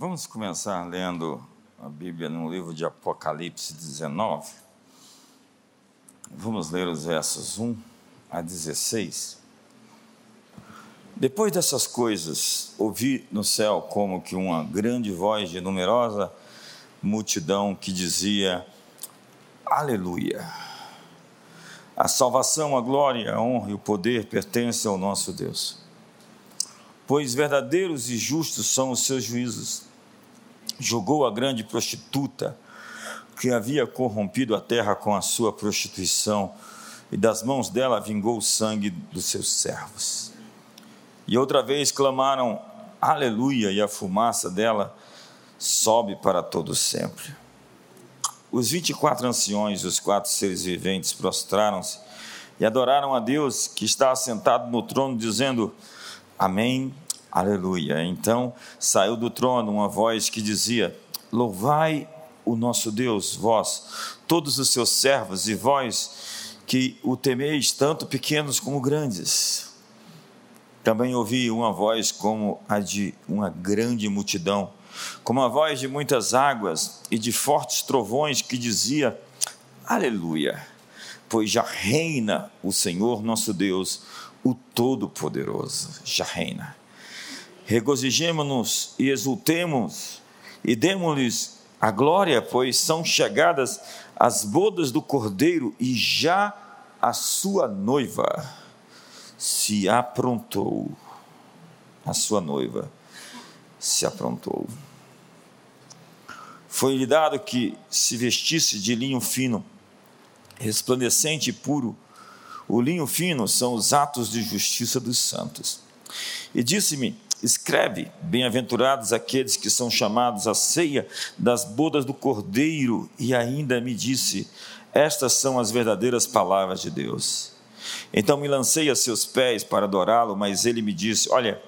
Vamos começar lendo a Bíblia no livro de Apocalipse 19. Vamos ler os versos 1 a 16. Depois dessas coisas, ouvi no céu como que uma grande voz de numerosa multidão que dizia: Aleluia! A salvação, a glória, a honra e o poder pertencem ao nosso Deus. Pois verdadeiros e justos são os seus juízos. Julgou a grande prostituta que havia corrompido a terra com a sua prostituição, e das mãos dela vingou o sangue dos seus servos. E outra vez clamaram aleluia, e a fumaça dela sobe para todo sempre. Os vinte e quatro anciões e os quatro seres viventes prostraram-se e adoraram a Deus que está assentado no trono, dizendo: Amém, aleluia. Então saiu do trono uma voz que dizia: Louvai o nosso Deus, vós, todos os seus servos, e vós que o temeis, tanto pequenos como grandes. Também ouvi uma voz como a de uma grande multidão como a voz de muitas águas e de fortes trovões que dizia: Aleluia, pois já reina o Senhor nosso Deus, o Todo-Poderoso, já reina. Regozijemo-nos e exultemos e demos-lhes a glória, pois são chegadas as bodas do Cordeiro e já a sua noiva se aprontou. A sua noiva se aprontou. Foi-lhe dado que se vestisse de linho fino, resplandecente e puro. O linho fino são os atos de justiça dos santos. E disse-me: Escreve, bem-aventurados aqueles que são chamados à ceia das bodas do Cordeiro. E ainda me disse: Estas são as verdadeiras palavras de Deus. Então me lancei a seus pés para adorá-lo, mas ele me disse: Olha,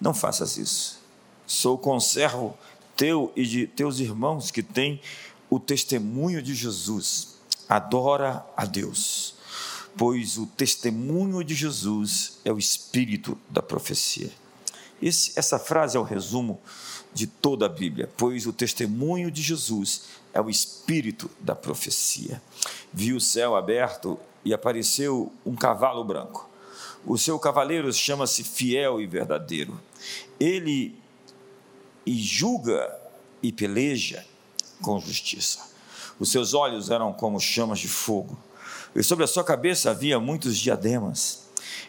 não faças isso. Sou conservo teu e de teus irmãos que têm o testemunho de Jesus. Adora a Deus, pois o testemunho de Jesus é o espírito da profecia. Esse, essa frase é o resumo de toda a Bíblia, pois o testemunho de Jesus é o espírito da profecia. Vi o céu aberto e apareceu um cavalo branco. O seu cavaleiro chama-se Fiel e Verdadeiro. Ele e julga e peleja com justiça. Os seus olhos eram como chamas de fogo, e sobre a sua cabeça havia muitos diademas.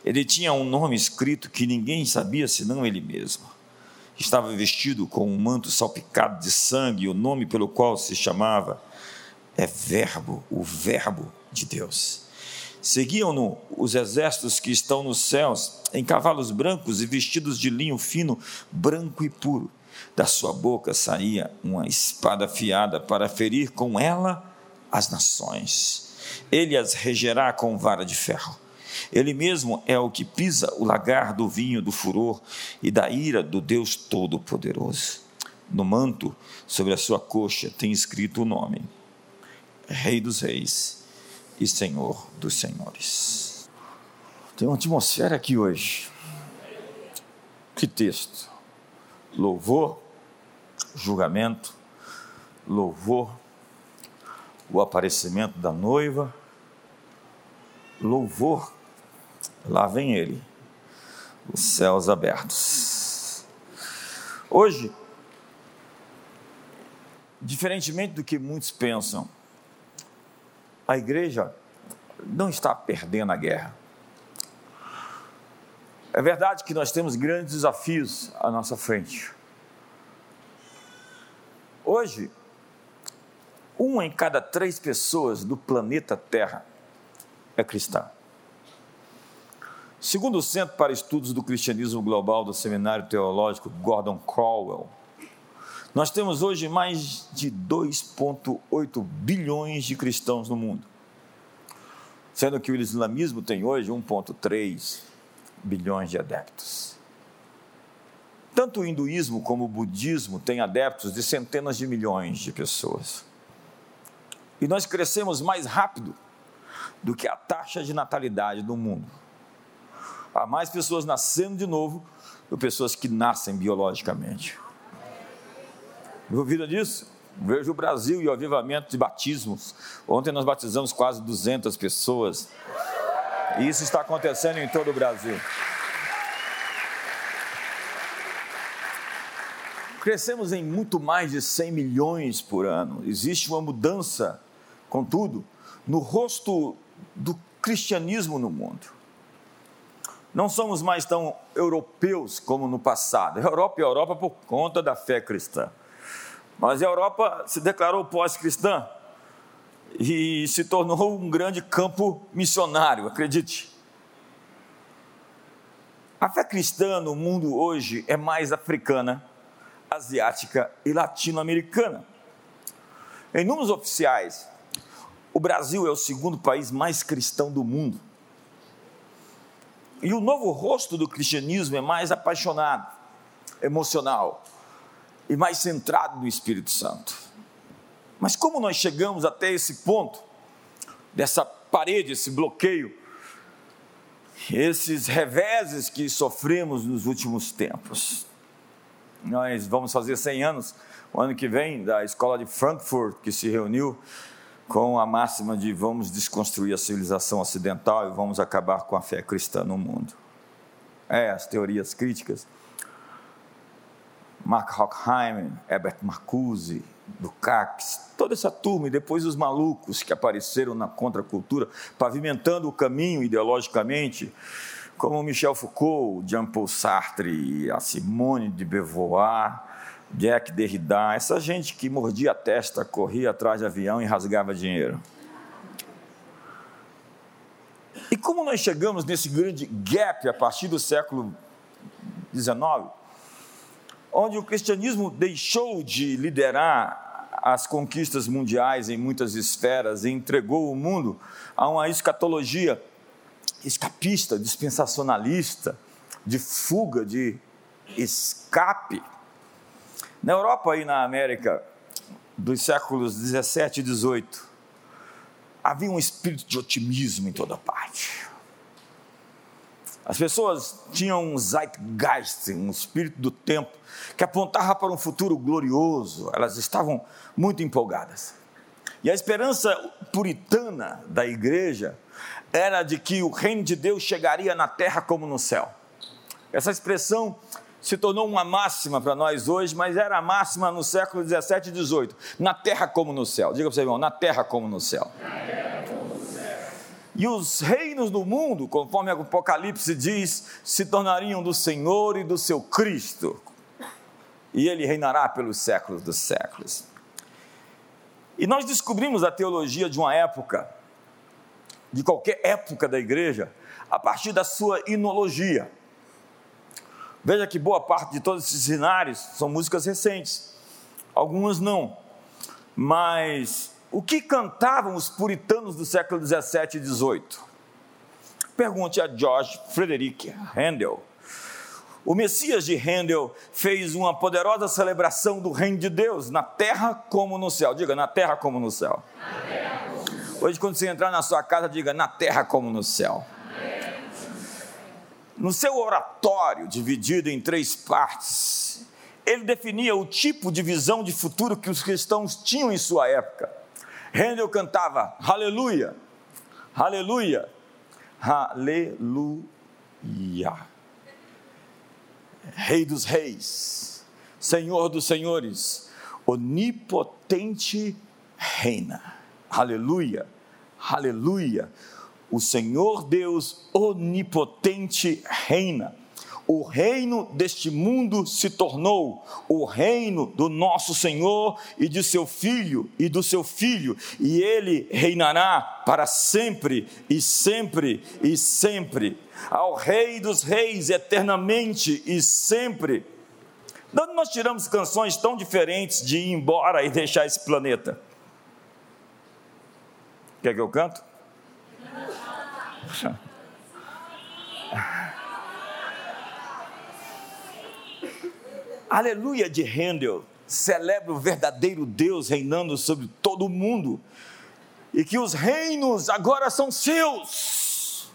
Ele tinha um nome escrito que ninguém sabia senão ele mesmo. Estava vestido com um manto salpicado de sangue, e o nome pelo qual se chamava é Verbo, o Verbo de Deus. Seguiam-no os exércitos que estão nos céus, em cavalos brancos e vestidos de linho fino, branco e puro da sua boca saía uma espada afiada para ferir com ela as nações. Ele as regerá com vara de ferro. Ele mesmo é o que pisa o lagar do vinho do furor e da ira do Deus Todo-Poderoso. No manto, sobre a sua coxa, tem escrito o nome: Rei dos Reis e Senhor dos Senhores. Tem uma atmosfera aqui hoje. Que texto! louvor, julgamento, louvor, o aparecimento da noiva, louvor, lá vem ele, os céus abertos. Hoje, diferentemente do que muitos pensam, a igreja não está perdendo a guerra. É verdade que nós temos grandes desafios à nossa frente. Hoje, uma em cada três pessoas do planeta Terra é cristã. Segundo o Centro para Estudos do Cristianismo Global do Seminário Teológico Gordon Crowell, nós temos hoje mais de 2,8 bilhões de cristãos no mundo, sendo que o islamismo tem hoje 1,3 bilhões de adeptos. Tanto o hinduísmo como o budismo têm adeptos de centenas de milhões de pessoas. E nós crescemos mais rápido do que a taxa de natalidade do mundo. Há mais pessoas nascendo de novo do que pessoas que nascem biologicamente. Duvida disso? Vejo o Brasil e o avivamento de batismos. Ontem nós batizamos quase 200 pessoas. E isso está acontecendo em todo o Brasil. Crescemos em muito mais de 100 milhões por ano. Existe uma mudança, contudo, no rosto do cristianismo no mundo. Não somos mais tão europeus como no passado. A Europa é Europa por conta da fé cristã. Mas a Europa se declarou pós-cristã e se tornou um grande campo missionário, acredite. A fé cristã no mundo hoje é mais africana asiática e latino-americana. Em números oficiais, o Brasil é o segundo país mais cristão do mundo. E o novo rosto do cristianismo é mais apaixonado, emocional e mais centrado no Espírito Santo. Mas como nós chegamos até esse ponto, dessa parede, esse bloqueio, esses reveses que sofremos nos últimos tempos? Nós vamos fazer 100 anos, o ano que vem, da escola de Frankfurt, que se reuniu com a máxima de vamos desconstruir a civilização ocidental e vamos acabar com a fé cristã no mundo. É, as teorias críticas. Mark Horkheimer, Herbert Marcuse, Lukács, toda essa turma, e depois os malucos que apareceram na contracultura, pavimentando o caminho ideologicamente como Michel Foucault, Jean-Paul Sartre, a Simone de Beauvoir, Jack Derrida, essa gente que mordia a testa, corria atrás de avião e rasgava dinheiro. E como nós chegamos nesse grande gap a partir do século XIX, onde o cristianismo deixou de liderar as conquistas mundiais em muitas esferas e entregou o mundo a uma escatologia escapista, dispensacionalista, de fuga, de escape. Na Europa e na América dos séculos 17 e 18, havia um espírito de otimismo em toda parte. As pessoas tinham um zeitgeist, um espírito do tempo, que apontava para um futuro glorioso, elas estavam muito empolgadas. E a esperança puritana da igreja era de que o reino de Deus chegaria na terra como no céu. Essa expressão se tornou uma máxima para nós hoje, mas era a máxima no século 17 e 18. Na terra como no céu. Diga para você, irmão, na terra como no céu. E os reinos do mundo, conforme o Apocalipse diz, se tornariam do Senhor e do seu Cristo. E ele reinará pelos séculos dos séculos. E nós descobrimos a teologia de uma época de qualquer época da igreja a partir da sua inologia. Veja que boa parte de todos esses cenários são músicas recentes, algumas não, mas o que cantavam os puritanos do século 17 e 18? Pergunte a George Frederick Handel. O Messias de Handel fez uma poderosa celebração do reino de Deus na terra como no céu. Diga, na terra como no céu. Hoje, quando você entrar na sua casa, diga na terra como no céu. No seu oratório, dividido em três partes, ele definia o tipo de visão de futuro que os cristãos tinham em sua época. Handel cantava aleluia, aleluia, aleluia. Rei dos reis, Senhor dos senhores, onipotente reina. Aleluia, aleluia. O Senhor Deus onipotente reina. O reino deste mundo se tornou o reino do nosso Senhor e de seu filho e do seu filho, e ele reinará para sempre e sempre e sempre. Ao Rei dos Reis eternamente e sempre. De onde nós tiramos canções tão diferentes de ir embora e deixar esse planeta? Quer que eu canto? Aleluia de Handel celebra o verdadeiro Deus reinando sobre todo o mundo e que os reinos agora são seus.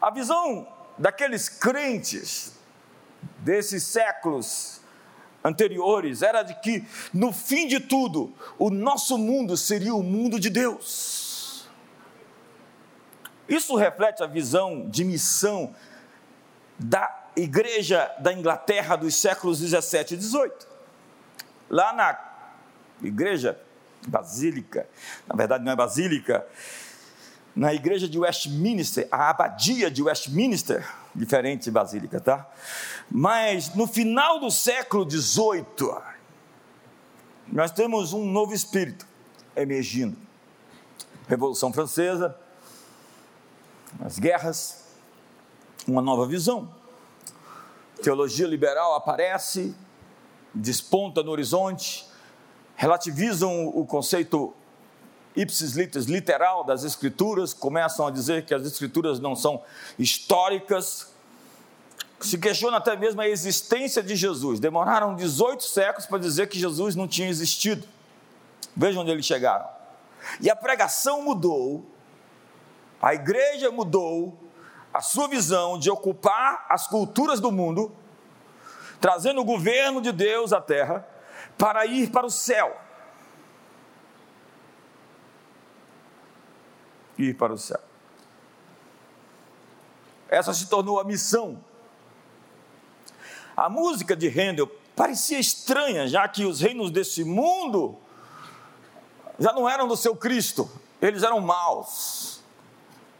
A visão daqueles crentes desses séculos anteriores era de que, no fim de tudo, o nosso mundo seria o mundo de Deus. Isso reflete a visão de missão da igreja da Inglaterra dos séculos 17 e 18. Lá na igreja basílica, na verdade não é basílica, na igreja de Westminster, a abadia de Westminster, diferente de basílica, tá? Mas no final do século XVIII, nós temos um novo espírito emergindo. Revolução Francesa, as guerras, uma nova visão. Teologia liberal aparece, desponta no horizonte, relativizam o conceito ipsis litteris, literal das Escrituras, começam a dizer que as Escrituras não são históricas, se questiona até mesmo a existência de Jesus. Demoraram 18 séculos para dizer que Jesus não tinha existido. Vejam onde eles chegaram. E a pregação mudou, a igreja mudou a sua visão de ocupar as culturas do mundo, trazendo o governo de Deus à terra, para ir para o céu. ir para o céu. Essa se tornou a missão. A música de Handel parecia estranha, já que os reinos desse mundo já não eram do seu Cristo, eles eram maus.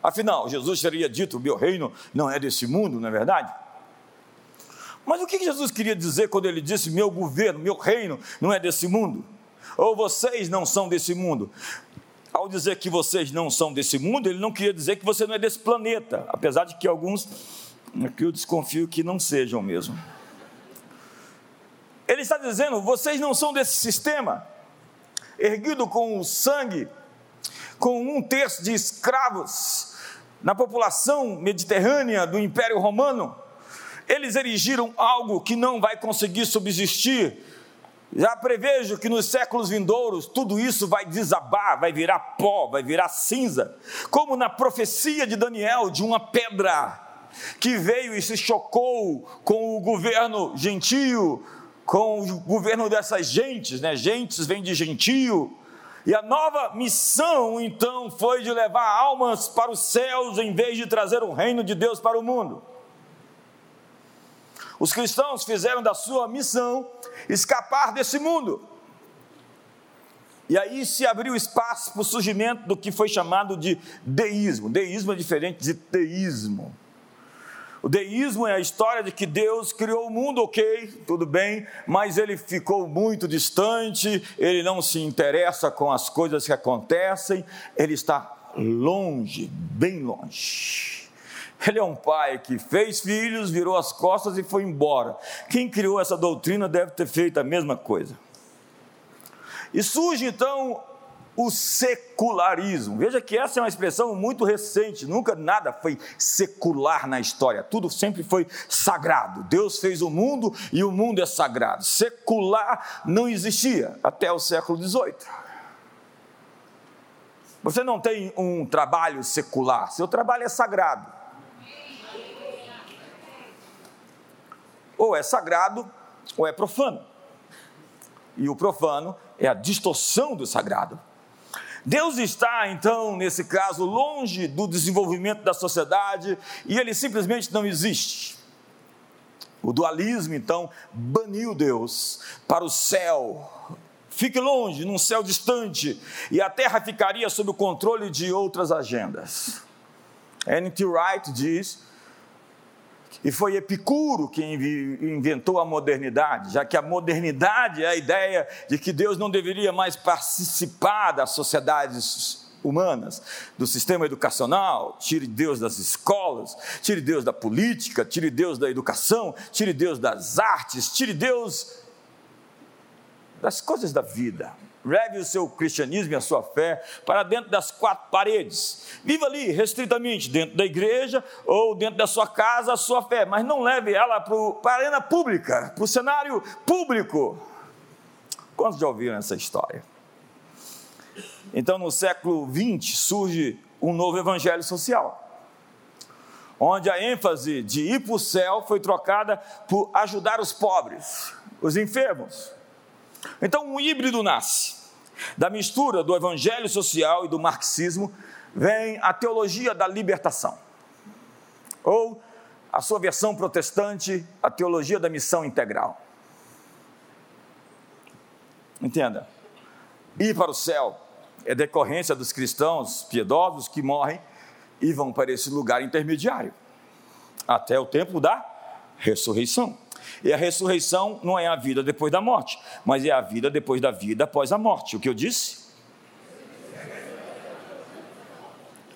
Afinal, Jesus teria dito: meu reino não é desse mundo, não é verdade? Mas o que Jesus queria dizer quando ele disse: meu governo, meu reino não é desse mundo? Ou vocês não são desse mundo? ao dizer que vocês não são desse mundo, ele não queria dizer que você não é desse planeta, apesar de que alguns, aqui eu desconfio que não sejam mesmo. Ele está dizendo: vocês não são desse sistema, erguido com o sangue, com um terço de escravos na população mediterrânea do Império Romano. Eles erigiram algo que não vai conseguir subsistir já prevejo que nos séculos vindouros tudo isso vai desabar, vai virar pó, vai virar cinza, como na profecia de Daniel de uma pedra que veio e se chocou com o governo gentio, com o governo dessas gentes, né? Gentes vem de gentio. E a nova missão então foi de levar almas para os céus em vez de trazer o reino de Deus para o mundo. Os cristãos fizeram da sua missão escapar desse mundo. E aí se abriu espaço para o surgimento do que foi chamado de deísmo. Deísmo é diferente de teísmo. O deísmo é a história de que Deus criou o mundo, ok, tudo bem, mas ele ficou muito distante, ele não se interessa com as coisas que acontecem, ele está longe, bem longe. Ele é um pai que fez filhos, virou as costas e foi embora. Quem criou essa doutrina deve ter feito a mesma coisa. E surge então o secularismo. Veja que essa é uma expressão muito recente, nunca nada foi secular na história, tudo sempre foi sagrado. Deus fez o mundo e o mundo é sagrado. Secular não existia até o século XVIII. Você não tem um trabalho secular, seu trabalho é sagrado. ou é sagrado ou é profano. E o profano é a distorção do sagrado. Deus está, então, nesse caso, longe do desenvolvimento da sociedade e ele simplesmente não existe. O dualismo, então, baniu Deus para o céu. Fique longe, num céu distante, e a terra ficaria sob o controle de outras agendas. N.T. Wright diz e foi Epicuro quem inventou a modernidade, já que a modernidade é a ideia de que Deus não deveria mais participar das sociedades humanas, do sistema educacional, tire Deus das escolas, tire Deus da política, tire Deus da educação, tire Deus das artes, tire Deus das coisas da vida. Leve o seu cristianismo e a sua fé para dentro das quatro paredes. Viva ali, restritamente, dentro da igreja ou dentro da sua casa, a sua fé, mas não leve ela para, a arena pública, para o cenário público. Quantos já ouviram essa história? Então, no século XX, surge um novo evangelho social onde a ênfase de ir para o céu foi trocada por ajudar os pobres. os enfermos. Então, um híbrido nasce. Da mistura do evangelho social e do marxismo vem a teologia da libertação. Ou a sua versão protestante, a teologia da missão integral. Entenda, ir para o céu é decorrência dos cristãos piedosos que morrem e vão para esse lugar intermediário, até o tempo da ressurreição. E a ressurreição não é a vida depois da morte, mas é a vida depois da vida após a morte. O que eu disse?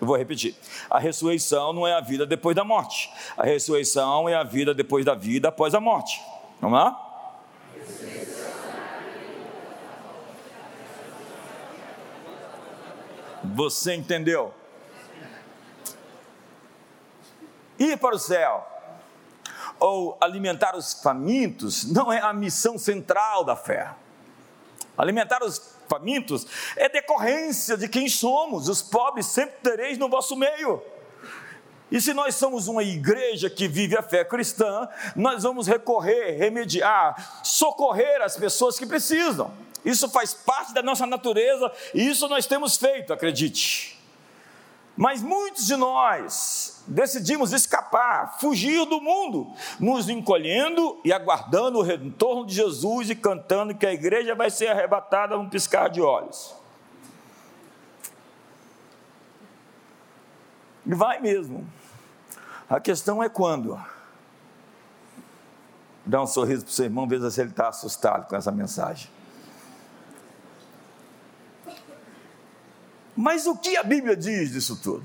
Eu vou repetir. A ressurreição não é a vida depois da morte. A ressurreição é a vida depois da vida após a morte. Vamos lá? Você entendeu? Ir para o céu ou alimentar os famintos não é a missão central da fé. Alimentar os famintos é decorrência de quem somos. Os pobres sempre tereis no vosso meio. E se nós somos uma igreja que vive a fé cristã, nós vamos recorrer, remediar, socorrer as pessoas que precisam. Isso faz parte da nossa natureza e isso nós temos feito, acredite. Mas muitos de nós decidimos escapar, fugir do mundo, nos encolhendo e aguardando o retorno de Jesus e cantando que a igreja vai ser arrebatada num piscar de olhos. E vai mesmo. A questão é quando. Dá um sorriso para o seu irmão, veja se ele está assustado com essa mensagem. Mas o que a Bíblia diz disso tudo?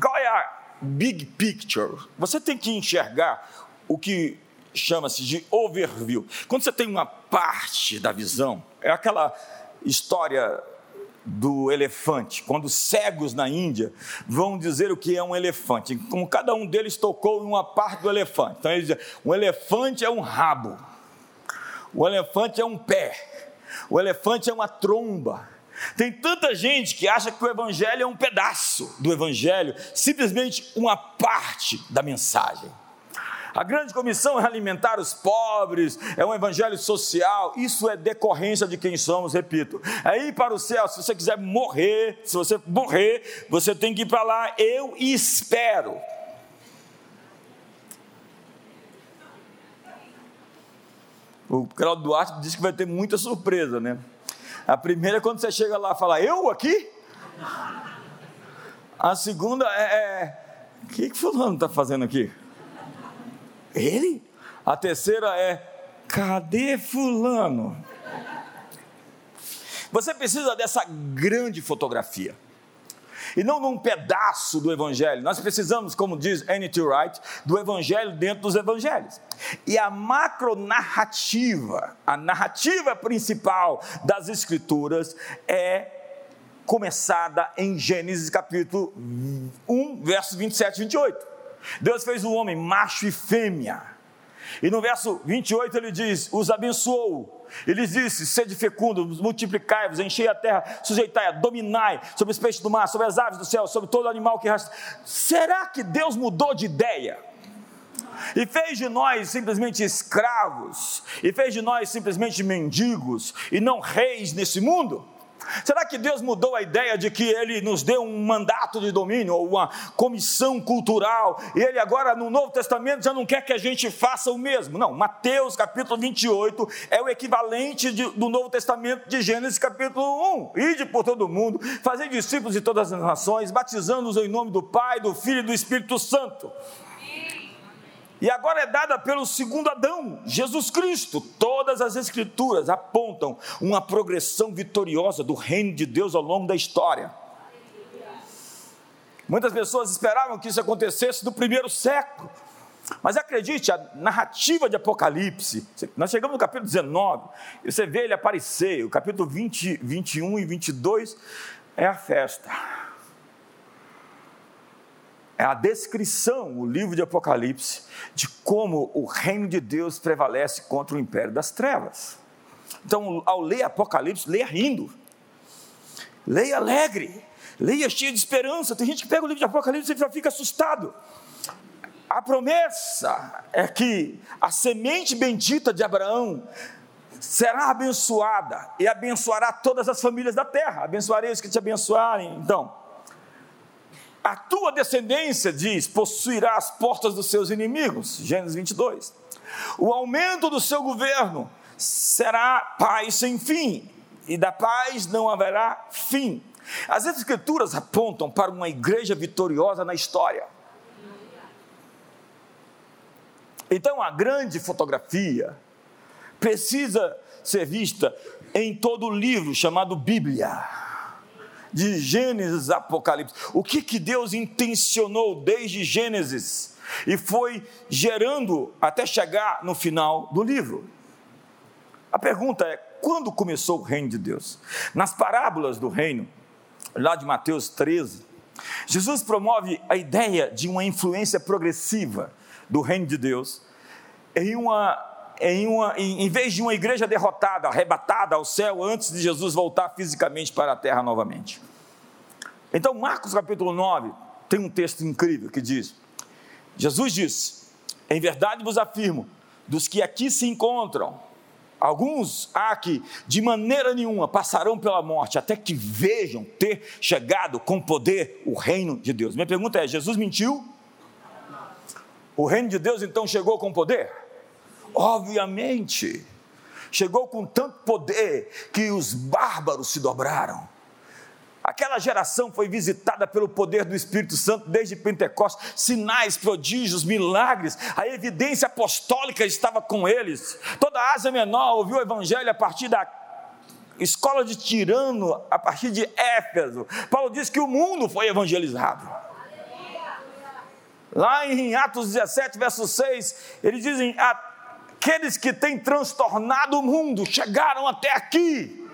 Qual é a big picture? Você tem que enxergar o que chama-se de overview. Quando você tem uma parte da visão, é aquela história do elefante, quando cegos na Índia vão dizer o que é um elefante, como cada um deles tocou em uma parte do elefante. Então eles dizem: um elefante é um rabo, o elefante é um pé, o elefante é uma tromba, tem tanta gente que acha que o Evangelho é um pedaço do Evangelho, simplesmente uma parte da mensagem. A grande comissão é alimentar os pobres, é um evangelho social, isso é decorrência de quem somos, repito. É ir para o céu, se você quiser morrer, se você morrer, você tem que ir para lá, eu espero. O Claudio Duarte disse que vai ter muita surpresa, né? A primeira é quando você chega lá e fala, eu aqui? A segunda é, é o que, que fulano está fazendo aqui? Ele? A terceira é, cadê fulano? Você precisa dessa grande fotografia e não num pedaço do Evangelho. Nós precisamos, como diz N.T. Wright, do Evangelho dentro dos Evangelhos. E a macronarrativa, a narrativa principal das Escrituras é começada em Gênesis capítulo 1, versos 27 e 28. Deus fez o homem macho e fêmea. E no verso 28 ele diz: os abençoou ele disse: sede fecundos, multiplicai-vos, enchei a terra, sujeitai-a, dominai sobre os peixes do mar, sobre as aves do céu, sobre todo animal que rasta. Será que Deus mudou de ideia? E fez de nós simplesmente escravos, e fez de nós simplesmente mendigos, e não reis nesse mundo? Será que Deus mudou a ideia de que Ele nos deu um mandato de domínio ou uma comissão cultural e Ele agora no Novo Testamento já não quer que a gente faça o mesmo? Não, Mateus capítulo 28 é o equivalente de, do Novo Testamento de Gênesis capítulo 1. Ide por todo mundo, fazer discípulos de todas as nações, batizando-os em nome do Pai, do Filho e do Espírito Santo e agora é dada pelo segundo Adão, Jesus Cristo. Todas as Escrituras apontam uma progressão vitoriosa do reino de Deus ao longo da história. Muitas pessoas esperavam que isso acontecesse no primeiro século. Mas acredite, a narrativa de Apocalipse, nós chegamos no capítulo 19, e você vê ele aparecer, o capítulo 20, 21 e 22 é a festa é a descrição, o livro de Apocalipse, de como o reino de Deus prevalece contra o império das trevas. Então, ao ler Apocalipse, leia rindo, leia alegre, leia cheio de esperança. Tem gente que pega o livro de Apocalipse e já fica assustado. A promessa é que a semente bendita de Abraão será abençoada e abençoará todas as famílias da terra. Abençoarei os que te abençoarem. Então, a tua descendência, diz, possuirá as portas dos seus inimigos. Gênesis 22. O aumento do seu governo será paz sem fim, e da paz não haverá fim. As Escrituras apontam para uma igreja vitoriosa na história. Então, a grande fotografia precisa ser vista em todo o livro chamado Bíblia, de Gênesis Apocalipse. O que, que Deus intencionou desde Gênesis e foi gerando até chegar no final do livro. A pergunta é: quando começou o reino de Deus? Nas parábolas do reino, lá de Mateus 13, Jesus promove a ideia de uma influência progressiva do reino de Deus em uma em, uma, em, em vez de uma igreja derrotada, arrebatada ao céu antes de Jesus voltar fisicamente para a terra novamente. Então, Marcos capítulo 9 tem um texto incrível que diz: Jesus disse: Em verdade vos afirmo, dos que aqui se encontram, alguns há que de maneira nenhuma passarão pela morte até que vejam ter chegado com poder o reino de Deus. Minha pergunta é: Jesus mentiu? O reino de Deus então chegou com poder? Obviamente, chegou com tanto poder que os bárbaros se dobraram. Aquela geração foi visitada pelo poder do Espírito Santo desde Pentecostes, sinais, prodígios, milagres, a evidência apostólica estava com eles. Toda a Ásia Menor ouviu o Evangelho a partir da escola de Tirano, a partir de Éfeso. Paulo diz que o mundo foi evangelizado. Lá em Atos 17, verso 6, eles dizem: aqueles que têm transtornado o mundo chegaram até aqui.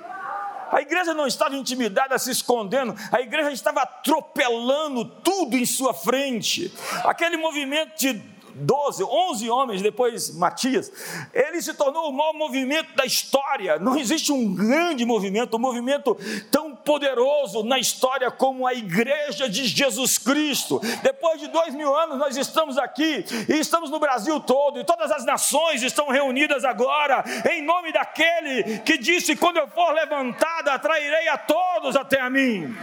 A igreja não estava intimidada, se escondendo, a igreja estava atropelando tudo em sua frente. Aquele movimento de 12, 11 homens, depois Matias, ele se tornou o maior movimento da história. Não existe um grande movimento, um movimento tão poderoso na história como a igreja de Jesus Cristo. Depois de dois mil anos, nós estamos aqui e estamos no Brasil todo, e todas as nações estão reunidas agora, em nome daquele que disse: Quando eu for levantada, atrairei a todos até a mim.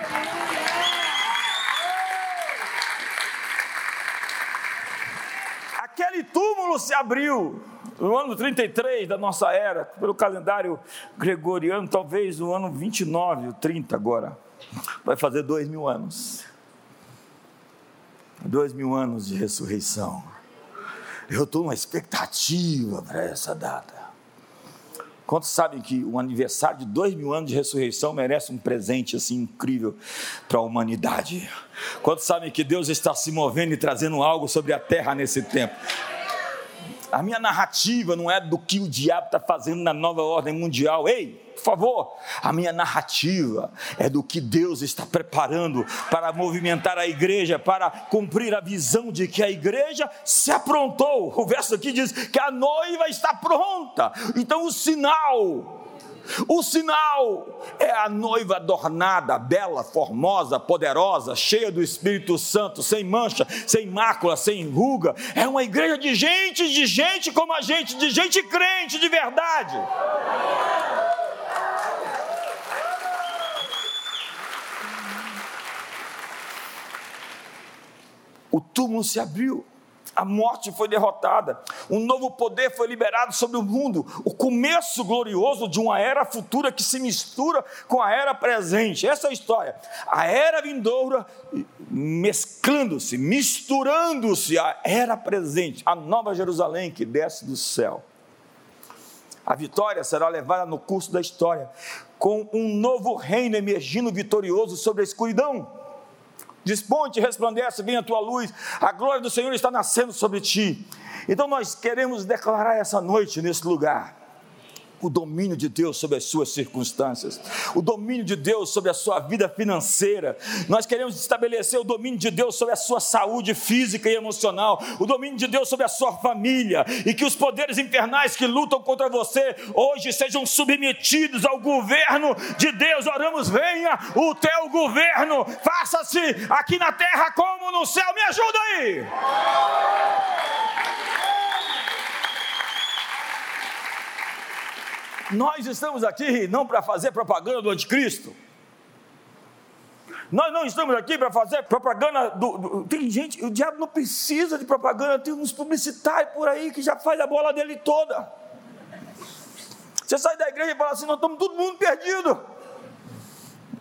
aquele túmulo se abriu no ano 33 da nossa era, pelo calendário gregoriano, talvez no ano 29 ou 30 agora. Vai fazer dois mil anos. Dois mil anos de ressurreição. Eu estou numa expectativa para essa data. Quantos sabem que o aniversário de dois mil anos de ressurreição merece um presente assim incrível para a humanidade? Quantos sabem que Deus está se movendo e trazendo algo sobre a terra nesse tempo? A minha narrativa não é do que o diabo está fazendo na nova ordem mundial. Ei, por favor, a minha narrativa é do que Deus está preparando para movimentar a igreja, para cumprir a visão de que a igreja se aprontou. O verso aqui diz que a noiva está pronta. Então o sinal o sinal é a noiva adornada, bela, formosa, poderosa, cheia do Espírito Santo, sem mancha, sem mácula, sem ruga. É uma igreja de gente, de gente como a gente, de gente crente de verdade. o túmulo se abriu, a morte foi derrotada, um novo poder foi liberado sobre o mundo, o começo glorioso de uma era futura que se mistura com a era presente. Essa é a história. A era vindoura mesclando-se, misturando-se à era presente, a nova Jerusalém que desce do céu. A vitória será levada no curso da história, com um novo reino emergindo vitorioso sobre a escuridão Desponte, resplandece, vem a tua luz, a glória do Senhor está nascendo sobre ti. Então nós queremos declarar essa noite nesse lugar o domínio de Deus sobre as suas circunstâncias, o domínio de Deus sobre a sua vida financeira. Nós queremos estabelecer o domínio de Deus sobre a sua saúde física e emocional, o domínio de Deus sobre a sua família, e que os poderes infernais que lutam contra você hoje sejam submetidos ao governo de Deus. Oramos, venha o teu governo, faça-se aqui na terra como no céu. Me ajuda aí. Nós estamos aqui não para fazer propaganda do anticristo. Nós não estamos aqui para fazer propaganda do, do, Tem gente, o diabo não precisa de propaganda, tem uns publicitários por aí que já faz a bola dele toda. Você sai da igreja e fala assim: nós estamos todo mundo perdido.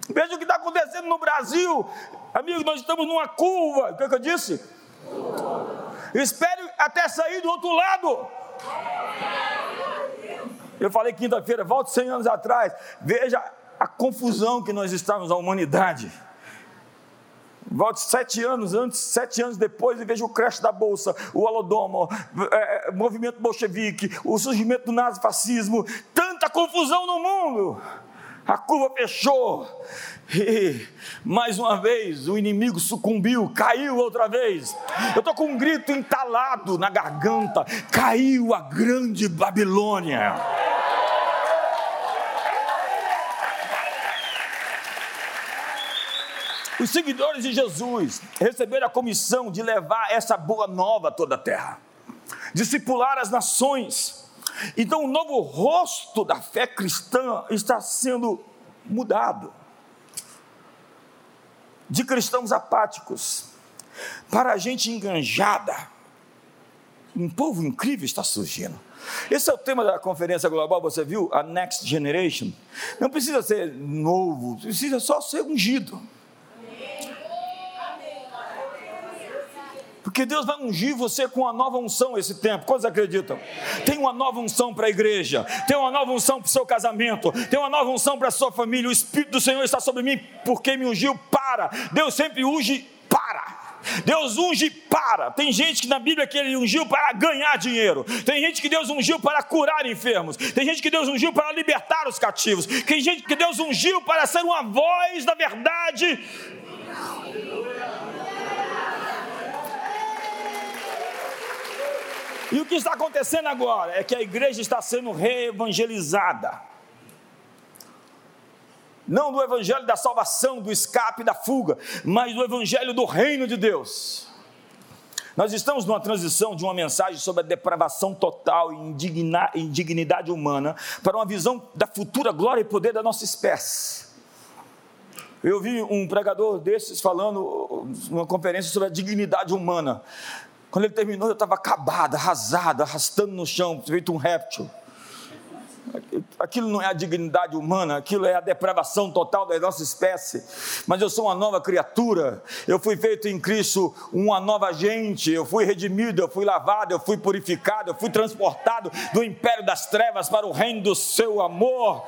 Veja o que está acontecendo no Brasil. Amigo, nós estamos numa curva. O que, é que eu disse? Espere até sair do outro lado. Eu falei quinta-feira, volte 100 anos atrás. Veja a confusão que nós estamos, a humanidade. Volte sete anos antes, sete anos depois, e veja o crash da Bolsa, o Holodomor, é, é, movimento bolchevique, o surgimento do nazifascismo, tanta confusão no mundo. A curva fechou, mais uma vez o inimigo sucumbiu, caiu outra vez. Eu estou com um grito entalado na garganta: caiu a grande Babilônia. Os seguidores de Jesus receberam a comissão de levar essa boa nova a toda a terra, discipular as nações. Então, o novo rosto da fé cristã está sendo mudado de cristãos apáticos para a gente enganjada. Um povo incrível está surgindo. Esse é o tema da conferência global, você viu? A Next Generation. Não precisa ser novo, precisa só ser ungido. Porque Deus vai ungir você com uma nova unção esse tempo. Quantos acreditam? Tem uma nova unção para a igreja, tem uma nova unção para o seu casamento, tem uma nova unção para a sua família. O Espírito do Senhor está sobre mim porque me ungiu para. Deus sempre unge para. Deus unge para. Tem gente que na Bíblia que ele ungiu para ganhar dinheiro. Tem gente que Deus ungiu para curar enfermos. Tem gente que Deus ungiu para libertar os cativos. Tem gente que Deus ungiu para ser uma voz da verdade E o que está acontecendo agora é que a igreja está sendo reevangelizada. Não do evangelho da salvação, do escape, da fuga, mas do evangelho do reino de Deus. Nós estamos numa transição de uma mensagem sobre a depravação total e indignidade humana para uma visão da futura glória e poder da nossa espécie. Eu vi um pregador desses falando numa conferência sobre a dignidade humana. Quando ele terminou, eu estava acabado, arrasado, arrastando no chão, feito um réptil. Aquilo não é a dignidade humana, aquilo é a depravação total da nossa espécie. Mas eu sou uma nova criatura, eu fui feito em Cristo uma nova gente, eu fui redimido, eu fui lavado, eu fui purificado, eu fui transportado do império das trevas para o reino do seu amor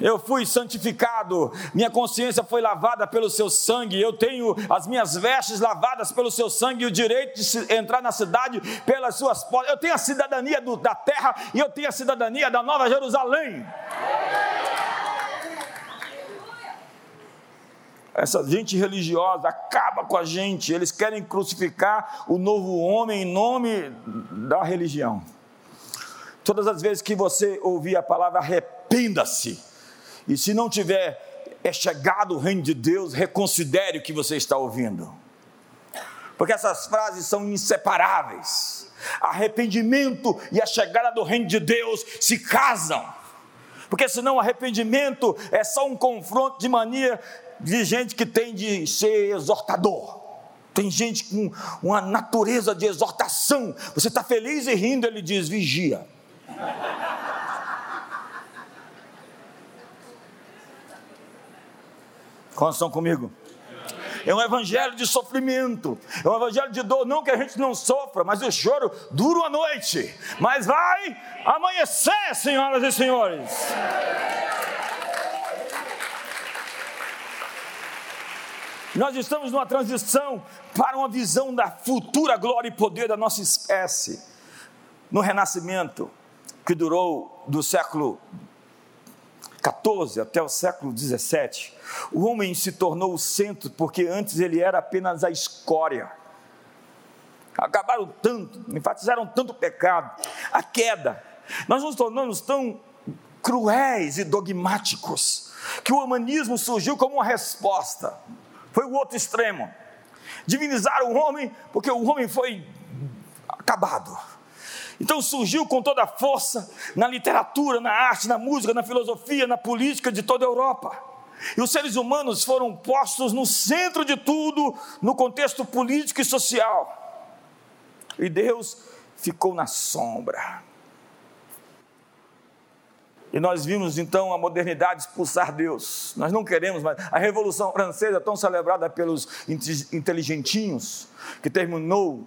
eu fui santificado, minha consciência foi lavada pelo seu sangue, eu tenho as minhas vestes lavadas pelo seu sangue e o direito de entrar na cidade pelas suas portas. Eu tenho a cidadania do, da terra e eu tenho a cidadania da Nova Jerusalém. Essa gente religiosa acaba com a gente, eles querem crucificar o novo homem em nome da religião. Todas as vezes que você ouvir a palavra arrependa-se, e se não tiver é chegado o reino de Deus, reconsidere o que você está ouvindo. Porque essas frases são inseparáveis. Arrependimento e a chegada do reino de Deus se casam. Porque senão arrependimento é só um confronto de mania de gente que tem de ser exortador. Tem gente com uma natureza de exortação. Você está feliz e rindo, ele diz: vigia. Estão comigo? É um evangelho de sofrimento, é um evangelho de dor. Não que a gente não sofra, mas o choro dura uma noite, mas vai amanhecer, senhoras e senhores. Nós estamos numa transição para uma visão da futura glória e poder da nossa espécie. No renascimento, que durou do século 14 até o século 17, o homem se tornou o centro porque antes ele era apenas a escória. Acabaram tanto, enfatizaram tanto o pecado, a queda. Nós nos tornamos tão cruéis e dogmáticos que o humanismo surgiu como uma resposta. Foi o outro extremo. Divinizaram o homem porque o homem foi acabado. Então surgiu com toda a força na literatura, na arte, na música, na filosofia, na política de toda a Europa. E os seres humanos foram postos no centro de tudo, no contexto político e social. E Deus ficou na sombra. E nós vimos então a modernidade expulsar Deus. Nós não queremos mais. A Revolução Francesa, tão celebrada pelos inteligentinhos, que terminou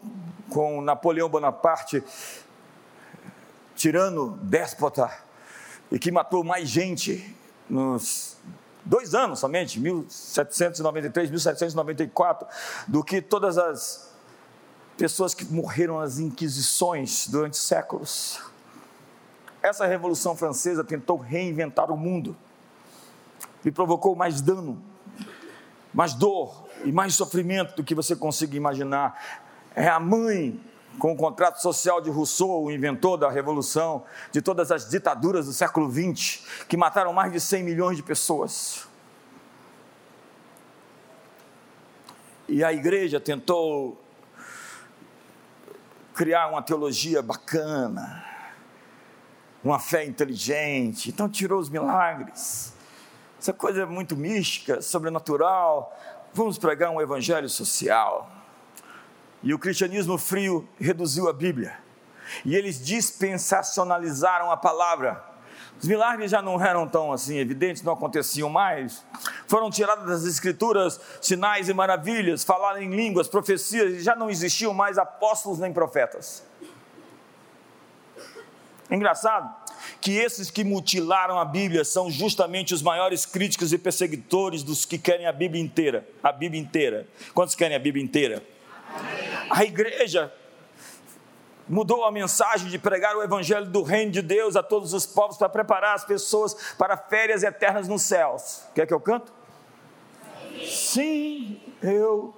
com Napoleão Bonaparte, tirano déspota, e que matou mais gente nos dois anos somente, 1793, 1794, do que todas as pessoas que morreram nas inquisições durante séculos. Essa Revolução Francesa tentou reinventar o mundo e provocou mais dano, mais dor e mais sofrimento do que você consiga imaginar. É a mãe, com o contrato social de Rousseau, o inventor da Revolução, de todas as ditaduras do século XX, que mataram mais de 100 milhões de pessoas. E a igreja tentou criar uma teologia bacana, uma fé inteligente, então tirou os milagres. Essa coisa é muito mística, sobrenatural. Vamos pregar um evangelho social. E o cristianismo frio reduziu a Bíblia. E eles dispensacionalizaram a palavra. Os milagres já não eram tão assim evidentes, não aconteciam mais. Foram tiradas das escrituras sinais e maravilhas, falar em línguas, profecias, e já não existiam mais apóstolos nem profetas. Engraçado que esses que mutilaram a Bíblia são justamente os maiores críticos e perseguidores dos que querem a Bíblia inteira. A Bíblia inteira. Quantos querem a Bíblia inteira? A igreja mudou a mensagem de pregar o evangelho do reino de Deus a todos os povos para preparar as pessoas para férias eternas nos céus. Quer que eu canto? Sim, eu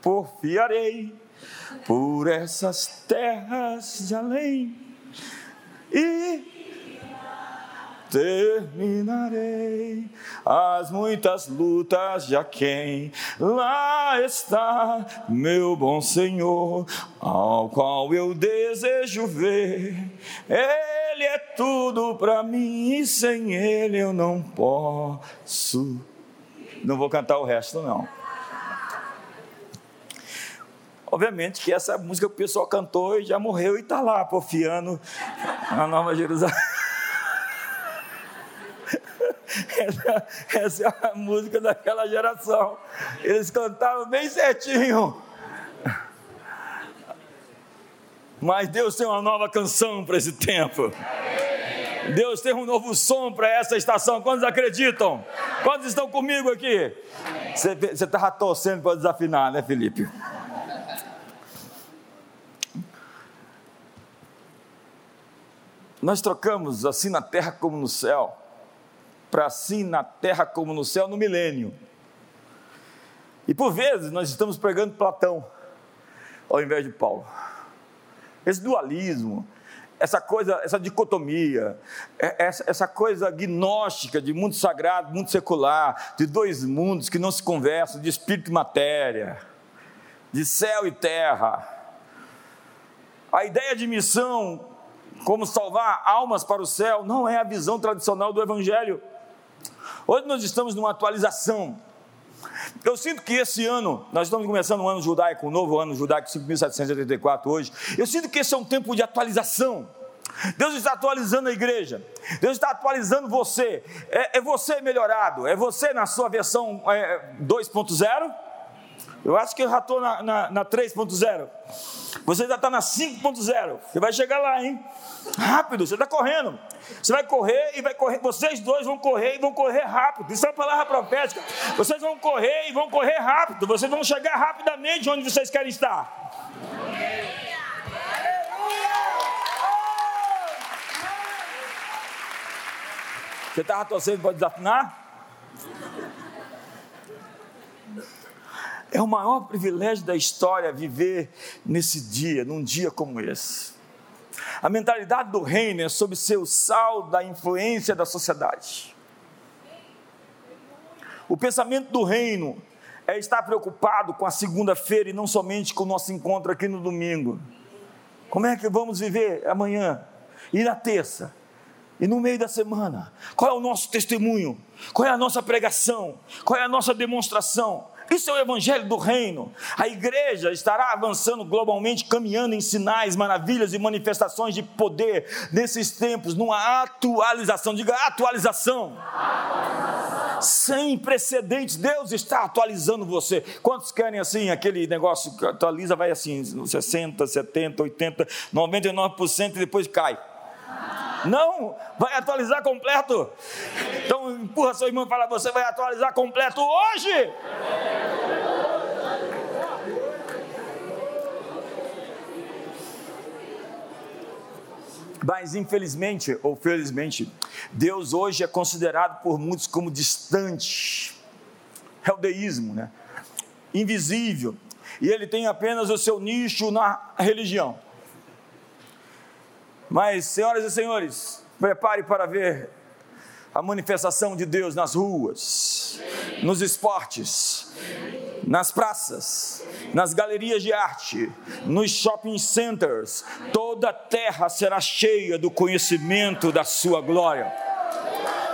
porfiarei por essas terras de além e terminarei as muitas lutas de quem lá está meu bom Senhor, ao qual eu desejo ver. Ele é tudo para mim e sem ele eu não posso. Não vou cantar o resto não. Obviamente que essa música que o pessoal cantou e já morreu e está lá, porfiando na Nova Jerusalém. Essa, essa, é a música daquela geração. Eles cantavam bem certinho. Mas Deus tem uma nova canção para esse tempo. Deus tem um novo som para essa estação. Quantos acreditam? Quantos estão comigo aqui? Você estava torcendo para desafinar, né, Felipe? Nós trocamos assim na terra como no céu, para assim na terra como no céu no milênio. E por vezes nós estamos pregando Platão ao invés de Paulo. Esse dualismo, essa coisa, essa dicotomia, é, essa, essa coisa gnóstica de mundo sagrado, mundo secular, de dois mundos que não se conversam, de espírito e matéria, de céu e terra. A ideia de missão como salvar almas para o céu, não é a visão tradicional do Evangelho. Hoje nós estamos numa atualização. Eu sinto que esse ano, nós estamos começando um ano judaico, um novo ano judaico, 5.784 hoje. Eu sinto que esse é um tempo de atualização. Deus está atualizando a igreja, Deus está atualizando você. É, é você melhorado, é você na sua versão é, 2.0 eu acho que eu já estou na, na, na 3.0. Você já está na 5.0. Você vai chegar lá, hein? Rápido, você está correndo. Você vai correr e vai correr. Vocês dois vão correr e vão correr rápido. Isso é uma palavra profética. Vocês vão correr e vão correr rápido. Vocês vão chegar rapidamente onde vocês querem estar. Você estava torcendo para desafinar? É o maior privilégio da história viver nesse dia, num dia como esse. A mentalidade do reino é sobre ser o sal da influência da sociedade. O pensamento do reino é estar preocupado com a segunda-feira e não somente com o nosso encontro aqui no domingo. Como é que vamos viver amanhã e na terça? E no meio da semana, qual é o nosso testemunho? Qual é a nossa pregação? Qual é a nossa demonstração? Isso é o evangelho do reino. A igreja estará avançando globalmente, caminhando em sinais, maravilhas e manifestações de poder nesses tempos, numa atualização. Diga atualização. atualização. Sem precedentes. Deus está atualizando você. Quantos querem assim, aquele negócio que atualiza, vai assim, 60, 70, 80, 99% e depois cai. Não, vai atualizar completo. Então empurra seu irmão e fala: Você vai atualizar completo hoje. Mas infelizmente ou felizmente, Deus hoje é considerado por muitos como distante, é o deísmo, né? invisível, e ele tem apenas o seu nicho na religião. Mas, senhoras e senhores, prepare para ver a manifestação de Deus nas ruas, nos esportes, nas praças, nas galerias de arte, nos shopping centers. Toda a terra será cheia do conhecimento da Sua glória.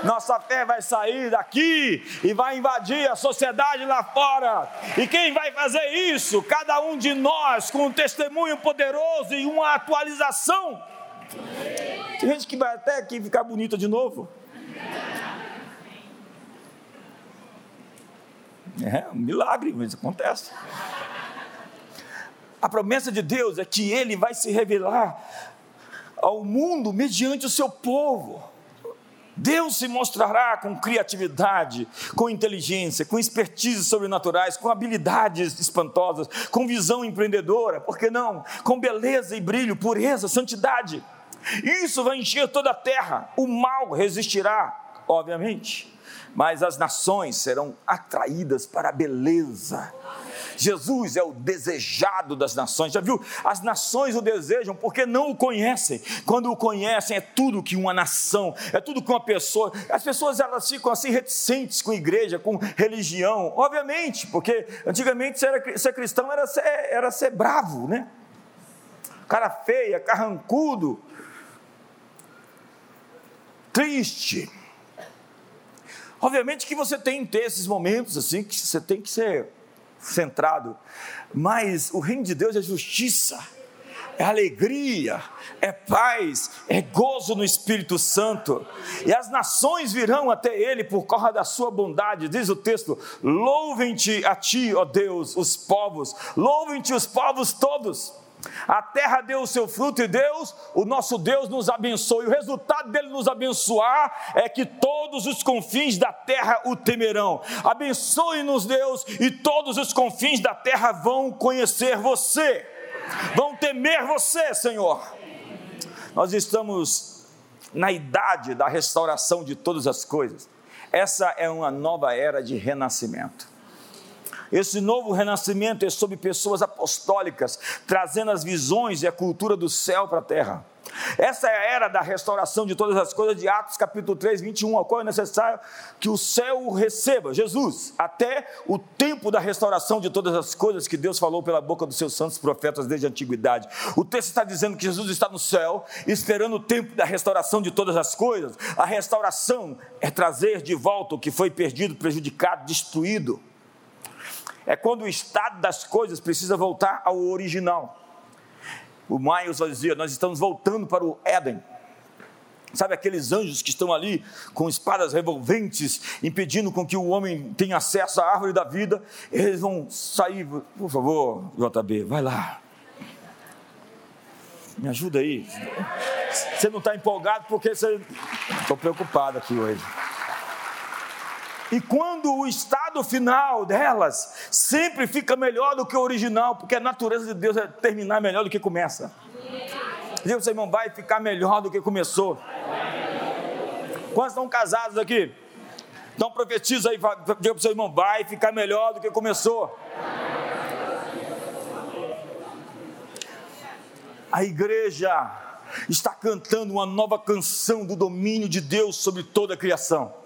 Nossa fé vai sair daqui e vai invadir a sociedade lá fora. E quem vai fazer isso? Cada um de nós, com um testemunho poderoso e uma atualização tem gente que vai até aqui ficar bonita de novo. É um milagre, mas acontece. A promessa de Deus é que Ele vai se revelar ao mundo mediante o seu povo. Deus se mostrará com criatividade, com inteligência, com expertise sobrenaturais, com habilidades espantosas, com visão empreendedora, por que não? Com beleza e brilho, pureza, santidade. Isso vai encher toda a terra. O mal resistirá, obviamente, mas as nações serão atraídas para a beleza. Jesus é o desejado das nações. Já viu? As nações o desejam porque não o conhecem. Quando o conhecem, é tudo que uma nação, é tudo que uma pessoa. As pessoas elas ficam assim reticentes com igreja, com religião, obviamente, porque antigamente ser, ser cristão era ser, era ser bravo, né? Cara feia, carrancudo, triste. Obviamente que você tem que ter esses momentos assim, que você tem que ser centrado, mas o reino de Deus é justiça, é alegria, é paz, é gozo no Espírito Santo, e as nações virão até Ele por causa da sua bondade, diz o texto: louvem-te a Ti, ó Deus, os povos, louvem-te os povos todos. A terra deu o seu fruto e Deus, o nosso Deus, nos abençoa. E o resultado dele nos abençoar é que todos os confins da terra o temerão. Abençoe-nos, Deus, e todos os confins da terra vão conhecer você, vão temer você, Senhor. Nós estamos na idade da restauração de todas as coisas. Essa é uma nova era de renascimento. Esse novo renascimento é sobre pessoas apostólicas, trazendo as visões e a cultura do céu para a terra. Essa é a era da restauração de todas as coisas, de Atos capítulo 3, 21, ao qual é necessário que o céu receba, Jesus, até o tempo da restauração de todas as coisas que Deus falou pela boca dos seus santos profetas desde a antiguidade. O texto está dizendo que Jesus está no céu, esperando o tempo da restauração de todas as coisas. A restauração é trazer de volta o que foi perdido, prejudicado, destruído é quando o estado das coisas precisa voltar ao original. O Miles dizia: Nós estamos voltando para o Éden. Sabe aqueles anjos que estão ali com espadas revolventes, impedindo com que o homem tenha acesso à árvore da vida? Eles vão sair, por favor, JB, vai lá. Me ajuda aí. Você não está empolgado porque você. Estou preocupado aqui hoje. E quando o estado final delas sempre fica melhor do que o original, porque a natureza de Deus é terminar melhor do que começa. Diga seu irmão, vai ficar melhor do que começou. Quantos estão casados aqui? Então profetiza aí, diga para o seu irmão, vai ficar melhor do que começou. A igreja está cantando uma nova canção do domínio de Deus sobre toda a criação.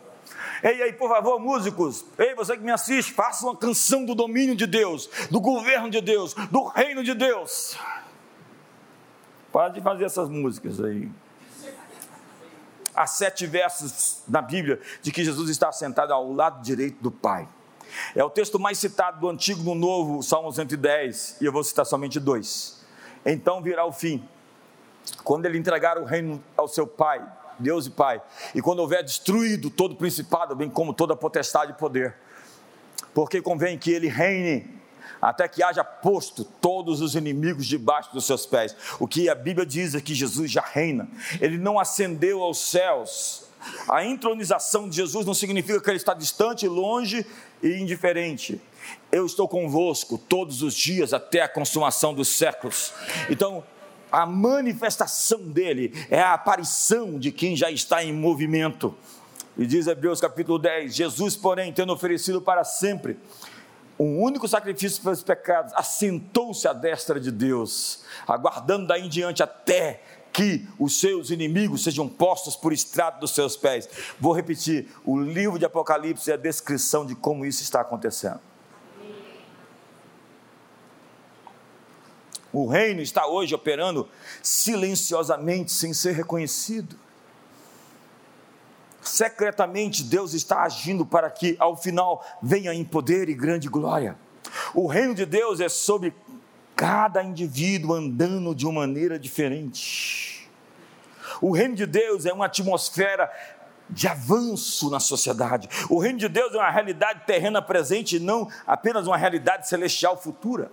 Ei, aí, por favor, músicos, ei, você que me assiste, faça uma canção do domínio de Deus, do governo de Deus, do reino de Deus. Para de fazer essas músicas aí. Há sete versos na Bíblia de que Jesus está sentado ao lado direito do Pai. É o texto mais citado do Antigo no Novo, Salmo 110, e eu vou citar somente dois. Então virá o fim, quando ele entregar o reino ao seu Pai, Deus e Pai, e quando houver destruído todo principado, bem como toda potestade e poder, porque convém que ele reine até que haja posto todos os inimigos debaixo dos seus pés. O que a Bíblia diz é que Jesus já reina, ele não ascendeu aos céus. A entronização de Jesus não significa que ele está distante, longe e indiferente. Eu estou convosco todos os dias até a consumação dos séculos. Então, a manifestação dele é a aparição de quem já está em movimento. E diz Hebreus capítulo 10: Jesus, porém, tendo oferecido para sempre um único sacrifício pelos pecados, assentou-se à destra de Deus, aguardando daí em diante até que os seus inimigos sejam postos por estrado dos seus pés. Vou repetir: o livro de Apocalipse é a descrição de como isso está acontecendo. O reino está hoje operando silenciosamente, sem ser reconhecido. Secretamente, Deus está agindo para que, ao final, venha em poder e grande glória. O reino de Deus é sobre cada indivíduo andando de uma maneira diferente. O reino de Deus é uma atmosfera de avanço na sociedade. O reino de Deus é uma realidade terrena presente e não apenas uma realidade celestial futura.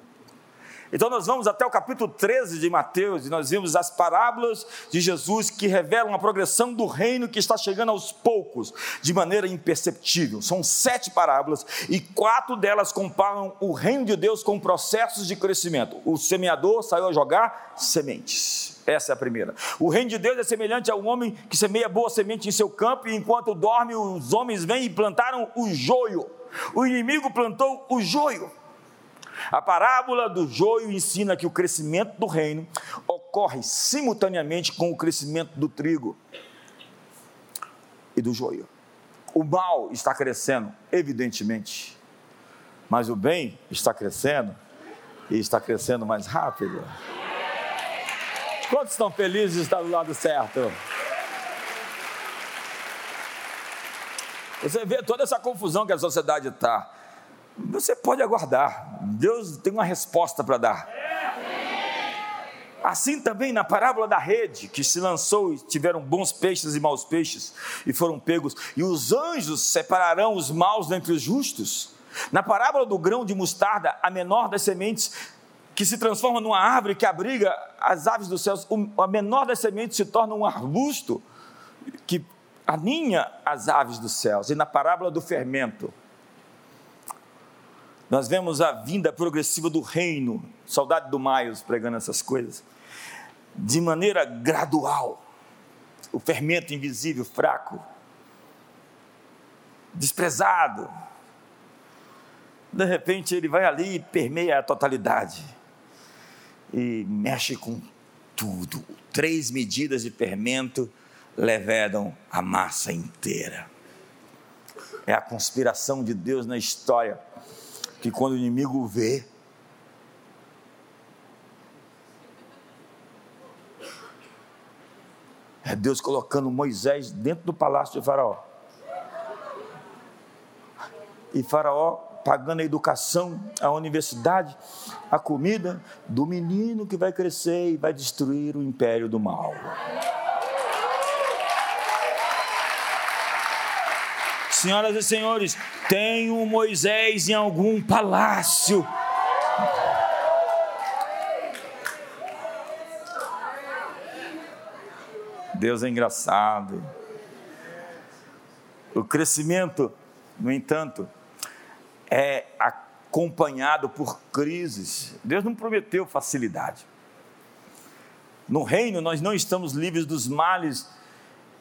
Então nós vamos até o capítulo 13 de Mateus e nós vimos as parábolas de Jesus que revelam a progressão do reino que está chegando aos poucos, de maneira imperceptível. São sete parábolas e quatro delas comparam o reino de Deus com processos de crescimento. O semeador saiu a jogar sementes. Essa é a primeira. O reino de Deus é semelhante a um homem que semeia boa semente em seu campo e enquanto dorme os homens vêm e plantaram o joio. O inimigo plantou o joio. A parábola do joio ensina que o crescimento do reino ocorre simultaneamente com o crescimento do trigo e do joio. O mal está crescendo, evidentemente, mas o bem está crescendo e está crescendo mais rápido. Quantos estão felizes de estar do lado certo? Você vê toda essa confusão que a sociedade está. Você pode aguardar, Deus tem uma resposta para dar. Assim também na parábola da rede, que se lançou e tiveram bons peixes e maus peixes, e foram pegos, e os anjos separarão os maus dentre os justos. Na parábola do grão de mostarda, a menor das sementes, que se transforma numa árvore que abriga as aves dos céus, a menor das sementes se torna um arbusto que aninha as aves dos céus. E na parábola do fermento, nós vemos a vinda progressiva do reino, saudade do Maios pregando essas coisas, de maneira gradual. O fermento invisível, fraco, desprezado. De repente ele vai ali e permeia a totalidade e mexe com tudo. Três medidas de fermento levedam a massa inteira. É a conspiração de Deus na história que quando o inimigo vê, é Deus colocando Moisés dentro do palácio de Faraó. E Faraó pagando a educação, a universidade, a comida do menino que vai crescer e vai destruir o império do mal. Senhoras e senhores, tem um Moisés em algum palácio. Deus é engraçado. O crescimento, no entanto, é acompanhado por crises. Deus não prometeu facilidade. No reino, nós não estamos livres dos males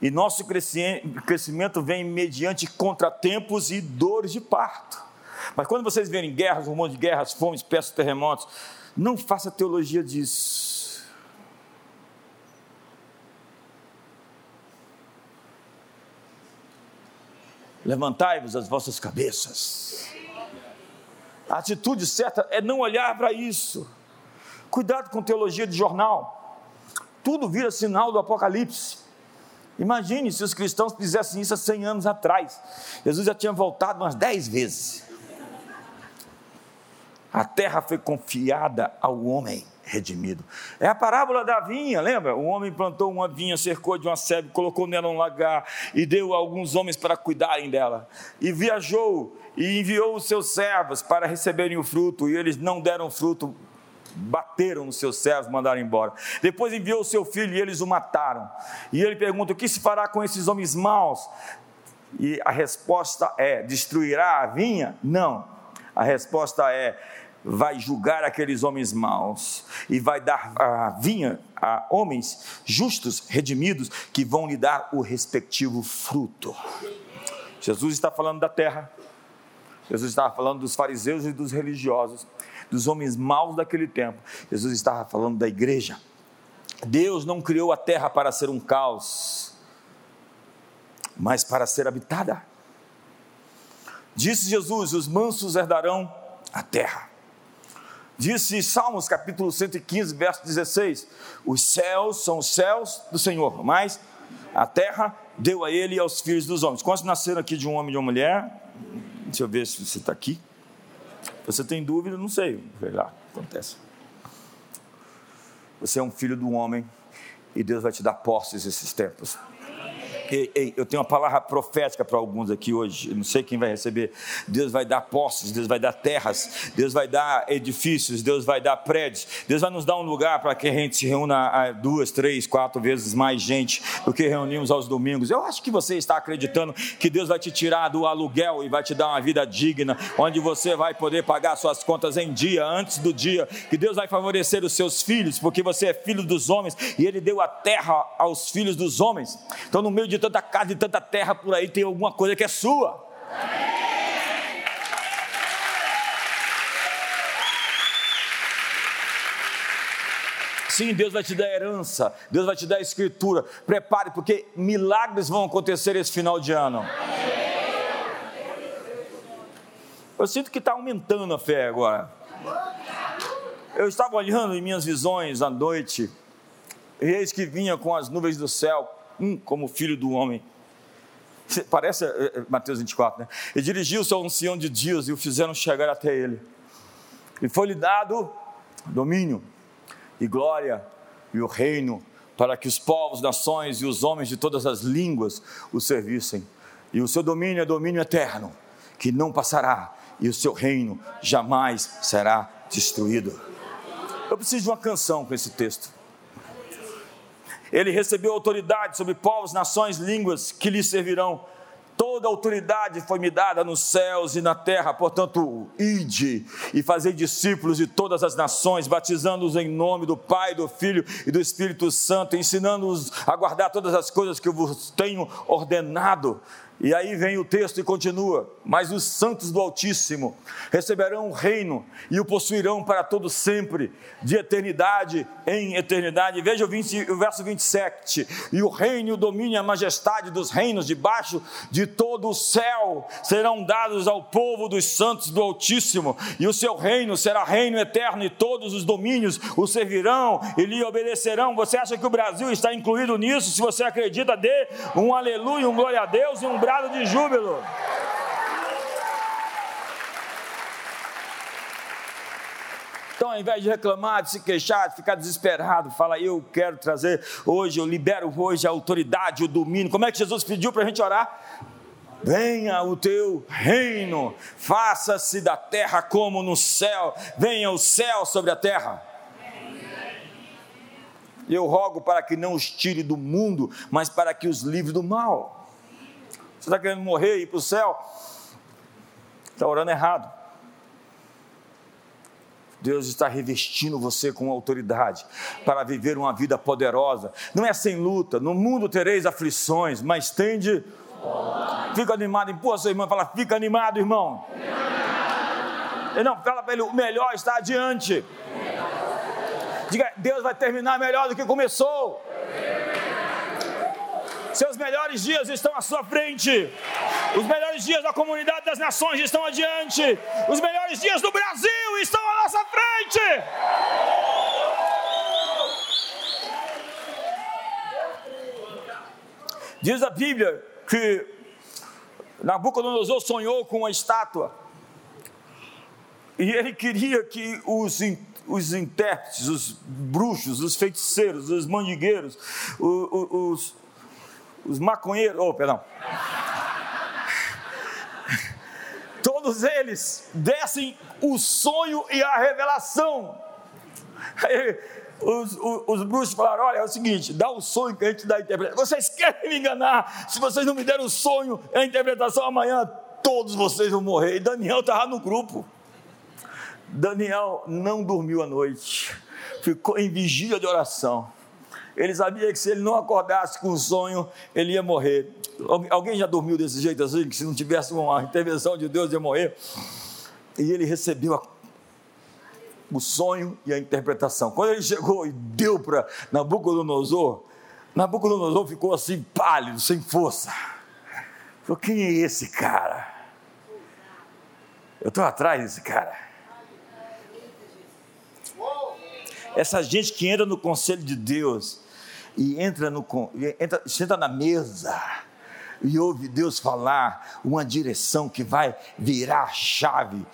e nosso crescimento vem mediante contratempos e dores de parto. Mas quando vocês verem guerras, um monte de guerras, fomes, pestes, terremotos, não faça teologia disso. Levantai-vos as vossas cabeças. A atitude certa é não olhar para isso. Cuidado com teologia de jornal. tudo vira sinal do Apocalipse. Imagine se os cristãos fizessem isso há 100 anos atrás. Jesus já tinha voltado umas 10 vezes. A terra foi confiada ao homem redimido. É a parábola da vinha, lembra? O homem plantou uma vinha, cercou de uma sebe, colocou nela um lagar e deu a alguns homens para cuidarem dela. E viajou e enviou os seus servos para receberem o fruto, e eles não deram fruto, bateram nos seus servos, mandaram embora. Depois enviou o seu filho e eles o mataram. E ele pergunta: o que se fará com esses homens maus? E a resposta é: destruirá a vinha? Não. A resposta é: vai julgar aqueles homens maus e vai dar a vinha a homens justos, redimidos, que vão lhe dar o respectivo fruto. Jesus está falando da terra, Jesus estava falando dos fariseus e dos religiosos, dos homens maus daquele tempo. Jesus estava falando da igreja. Deus não criou a terra para ser um caos, mas para ser habitada. Disse Jesus: os mansos herdarão a terra. Disse Salmos capítulo 115, verso 16: Os céus são os céus do Senhor, mas a terra deu a ele e aos filhos dos homens. Quantos nasceram aqui de um homem e de uma mulher? Deixa eu ver se você está aqui. Você tem dúvida? Não sei. Sei lá, acontece. Você é um filho do homem e Deus vai te dar posses esses tempos. Ei, ei, eu tenho uma palavra profética para alguns aqui hoje, eu não sei quem vai receber. Deus vai dar posses, Deus vai dar terras, Deus vai dar edifícios, Deus vai dar prédios, Deus vai nos dar um lugar para que a gente se reúna duas, três, quatro vezes mais gente do que reunimos aos domingos. Eu acho que você está acreditando que Deus vai te tirar do aluguel e vai te dar uma vida digna, onde você vai poder pagar suas contas em dia, antes do dia, que Deus vai favorecer os seus filhos, porque você é filho dos homens e Ele deu a terra aos filhos dos homens. Então, no meio de tanta casa e tanta terra por aí, tem alguma coisa que é sua. Sim, Deus vai te dar herança, Deus vai te dar escritura. Prepare, porque milagres vão acontecer esse final de ano. Eu sinto que está aumentando a fé agora. Eu estava olhando em minhas visões à noite, e eis que vinha com as nuvens do céu, um como filho do homem. Parece é, é, Mateus 24, né? E dirigiu-se ao ancião de dias e o fizeram chegar até ele. E foi-lhe dado domínio e glória e o reino para que os povos, nações e os homens de todas as línguas o servissem. E o seu domínio é domínio eterno, que não passará, e o seu reino jamais será destruído. Eu preciso de uma canção com esse texto. Ele recebeu autoridade sobre povos, nações, línguas que lhe servirão. Toda autoridade foi me dada nos céus e na terra, portanto, ide e fazei discípulos de todas as nações, batizando-os em nome do Pai, do Filho e do Espírito Santo, ensinando-os a guardar todas as coisas que eu vos tenho ordenado. E aí vem o texto e continua: Mas os santos do Altíssimo receberão o reino e o possuirão para todo sempre, de eternidade em eternidade. Veja o, 20, o verso 27: E o reino, o domínio e a majestade dos reinos debaixo de todo o céu serão dados ao povo dos santos do Altíssimo, e o seu reino será reino eterno, e todos os domínios o servirão e lhe obedecerão. Você acha que o Brasil está incluído nisso? Se você acredita, dê um aleluia, um glória a Deus e um brado de júbilo. Então, ao invés de reclamar, de se queixar, de ficar desesperado, fala: Eu quero trazer hoje, eu libero hoje a autoridade, o domínio. Como é que Jesus pediu para a gente orar? Venha o teu reino, faça-se da terra como no céu, venha o céu sobre a terra. Eu rogo para que não os tire do mundo, mas para que os livre do mal. Você está querendo morrer e ir para o céu? Está orando errado. Deus está revestindo você com autoridade para viver uma vida poderosa. Não é sem luta. No mundo tereis aflições, mas tende. Fica animado, empurra seu irmão fala: fica animado, irmão. Não, fala para ele: o melhor está adiante. Diga: Deus vai terminar melhor do que começou. Seus melhores dias estão à sua frente. Os melhores dias da comunidade das nações estão adiante. Os melhores dias do Brasil estão à nossa frente. Diz a Bíblia que Nabucodonosor sonhou com uma estátua. E ele queria que os, os intérpretes, os bruxos, os feiticeiros, os mandigueiros, os, os, os maconheiros, oh, perdão. Todos eles dessem o sonho e a revelação. Aí, os, os, os, bruxos falaram: olha, é o seguinte, dá o sonho que a gente dá a interpretação. Vocês querem me enganar? Se vocês não me deram o sonho e a interpretação amanhã, todos vocês vão morrer. E Daniel estava no grupo. Daniel não dormiu a noite, ficou em vigília de oração. Ele sabia que se ele não acordasse com o sonho, ele ia morrer. Alguém já dormiu desse jeito assim, que se não tivesse uma intervenção de Deus ia morrer? E ele recebeu a o sonho e a interpretação. Quando ele chegou e deu para Nabucodonosor, Nabucodonosor ficou assim pálido, sem força. Falou: quem é esse cara? Eu estou atrás desse cara. Essa gente que entra no conselho de Deus e entra, no, entra, senta na mesa e ouve Deus falar uma direção que vai virar a chave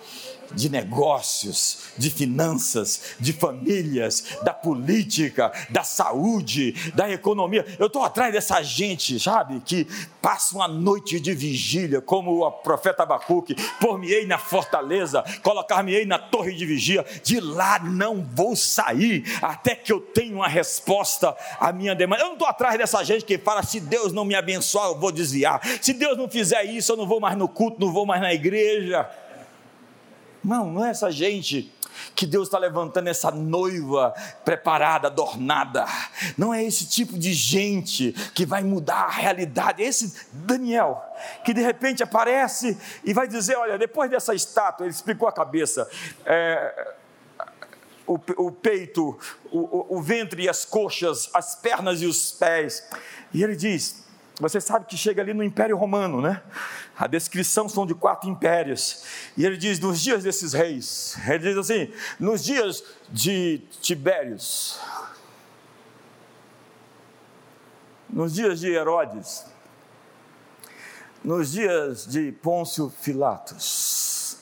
de negócios, de finanças, de famílias, da política, da saúde, da economia. Eu estou atrás dessa gente, sabe, que passa uma noite de vigília, como o profeta Abacuque, por-me-ei na fortaleza, colocar-me-ei na torre de vigia, de lá não vou sair até que eu tenha uma resposta à minha demanda. Eu não estou atrás dessa gente que fala: se Deus não me abençoar, eu vou desviar, se Deus não fizer isso, eu não vou mais no culto, não vou mais na igreja. Não, não é essa gente que Deus está levantando essa noiva preparada, adornada. Não é esse tipo de gente que vai mudar a realidade. É esse Daniel, que de repente aparece e vai dizer: Olha, depois dessa estátua, ele explicou a cabeça. É, o, o, peito, o, o ventre e as coxas, as pernas e os pés. E ele diz: Você sabe que chega ali no Império Romano, né? A descrição são de quatro impérios. E ele diz: nos dias desses reis, ele diz assim: nos dias de Tibérios, nos dias de Herodes, nos dias de Pôncio Pilatos,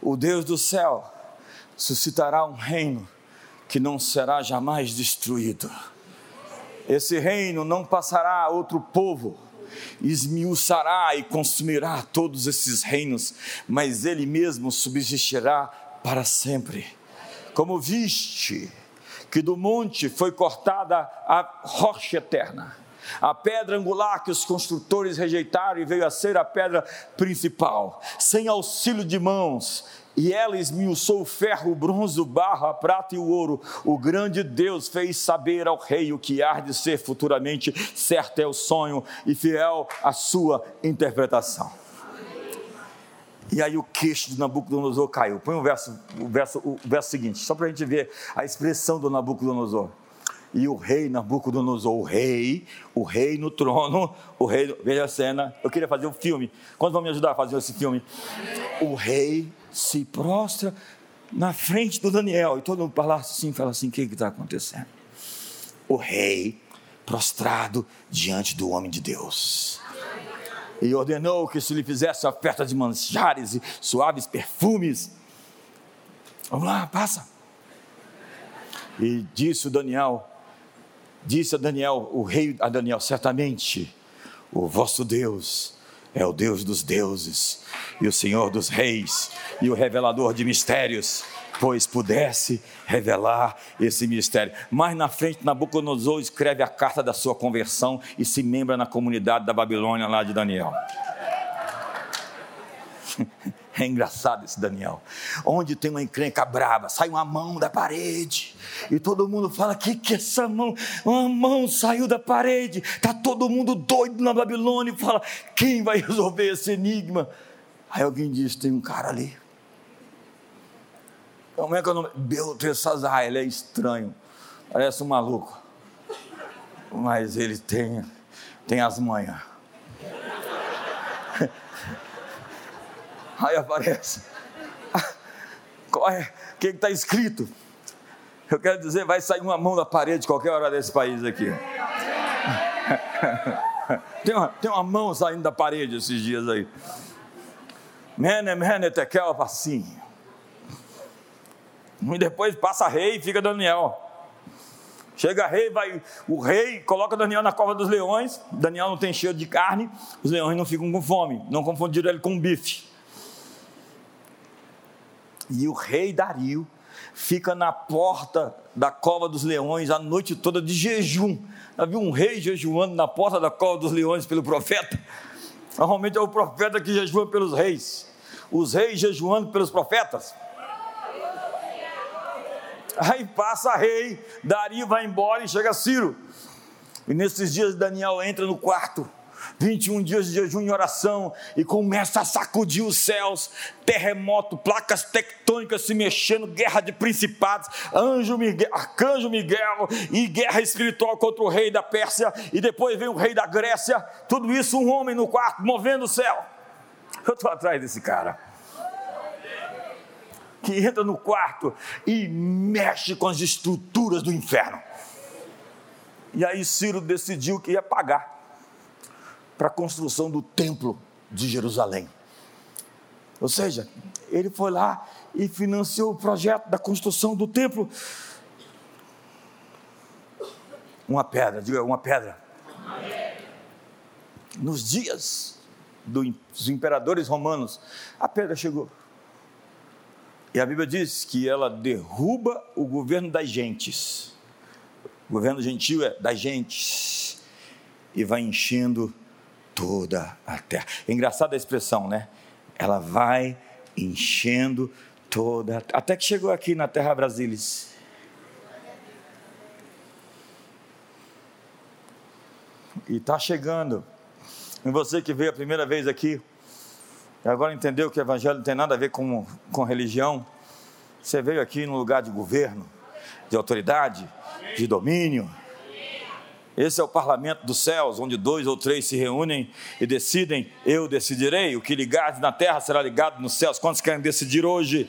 o Deus do céu suscitará um reino que não será jamais destruído. Esse reino não passará a outro povo esmiuçará e consumirá todos esses reinos, mas ele mesmo subsistirá para sempre. Como viste que do monte foi cortada a rocha eterna, a pedra angular que os construtores rejeitaram e veio a ser a pedra principal, sem auxílio de mãos, e ela esmiuçou o ferro, o bronze, o barro, a prata e o ouro. O grande Deus fez saber ao rei o que há de ser futuramente, certo é o sonho e fiel a sua interpretação. E aí o queixo de Nabucodonosor caiu. Põe o verso, o verso, o verso seguinte, só para a gente ver a expressão do Nabucodonosor. E o rei Nabucodonosor, o rei, o rei no trono, o rei, veja a cena. Eu queria fazer um filme. Quantos vão me ajudar a fazer esse filme? O rei se prostra na frente do Daniel. E todo mundo fala assim, fala assim: o que está acontecendo? O rei prostrado diante do homem de Deus. E ordenou que se lhe fizesse oferta de manjares e suaves perfumes. Vamos lá, passa. E disse o Daniel, disse a Daniel, o rei a Daniel, certamente o vosso Deus é o Deus dos deuses e o Senhor dos reis e o revelador de mistérios, pois pudesse revelar esse mistério. Mais na frente, Nabucodonosor escreve a carta da sua conversão e se membra na comunidade da Babilônia lá de Daniel. É engraçado esse Daniel. Onde tem uma encrenca brava, sai uma mão da parede. E todo mundo fala: que que é essa mão? Uma mão saiu da parede. Tá todo mundo doido na Babilônia e fala: quem vai resolver esse enigma? Aí alguém diz: tem um cara ali. Como é que é o nome? Beltesazar, ele é estranho. Parece um maluco. Mas ele tem, tem as manhas. Aí aparece. O que está escrito? Eu quero dizer, vai sair uma mão da parede qualquer hora desse país aqui. Tem uma, tem uma mão saindo da parede esses dias aí. Mene, mene, tekel, assim. E depois passa rei e fica Daniel. Chega rei, vai o rei, coloca Daniel na cova dos leões. Daniel não tem cheiro de carne, os leões não ficam com fome, não confundiram ele com bife. E o rei Dario fica na porta da cova dos leões a noite toda de jejum. Viu um rei jejuando na porta da cova dos leões pelo profeta? Normalmente é o profeta que jejua pelos reis. Os reis jejuando pelos profetas. Aí passa rei, Dario vai embora e chega Ciro. E nesses dias Daniel entra no quarto 21 dias de jejum e oração e começa a sacudir os céus, terremoto, placas tectônicas se mexendo, guerra de principados, anjo Miguel, arcanjo Miguel e guerra espiritual contra o rei da Pérsia e depois vem o rei da Grécia, tudo isso um homem no quarto movendo o céu. Eu estou atrás desse cara. Que entra no quarto e mexe com as estruturas do inferno. E aí Ciro decidiu que ia pagar para a construção do templo de Jerusalém. Ou seja, ele foi lá e financiou o projeto da construção do templo. Uma pedra, diga uma pedra. Nos dias dos imperadores romanos, a pedra chegou. E a Bíblia diz que ela derruba o governo das gentes. O governo gentil é das gentes. E vai enchendo toda a terra. Engraçada a expressão, né? Ela vai enchendo toda, até que chegou aqui na Terra Brasilis. E está chegando. E você que veio a primeira vez aqui, agora entendeu que o Evangelho não tem nada a ver com, com religião. Você veio aqui no lugar de governo, de autoridade, de domínio esse é o parlamento dos céus, onde dois ou três se reúnem e decidem, eu decidirei, o que ligares na terra será ligado nos céus. Quantos querem decidir hoje?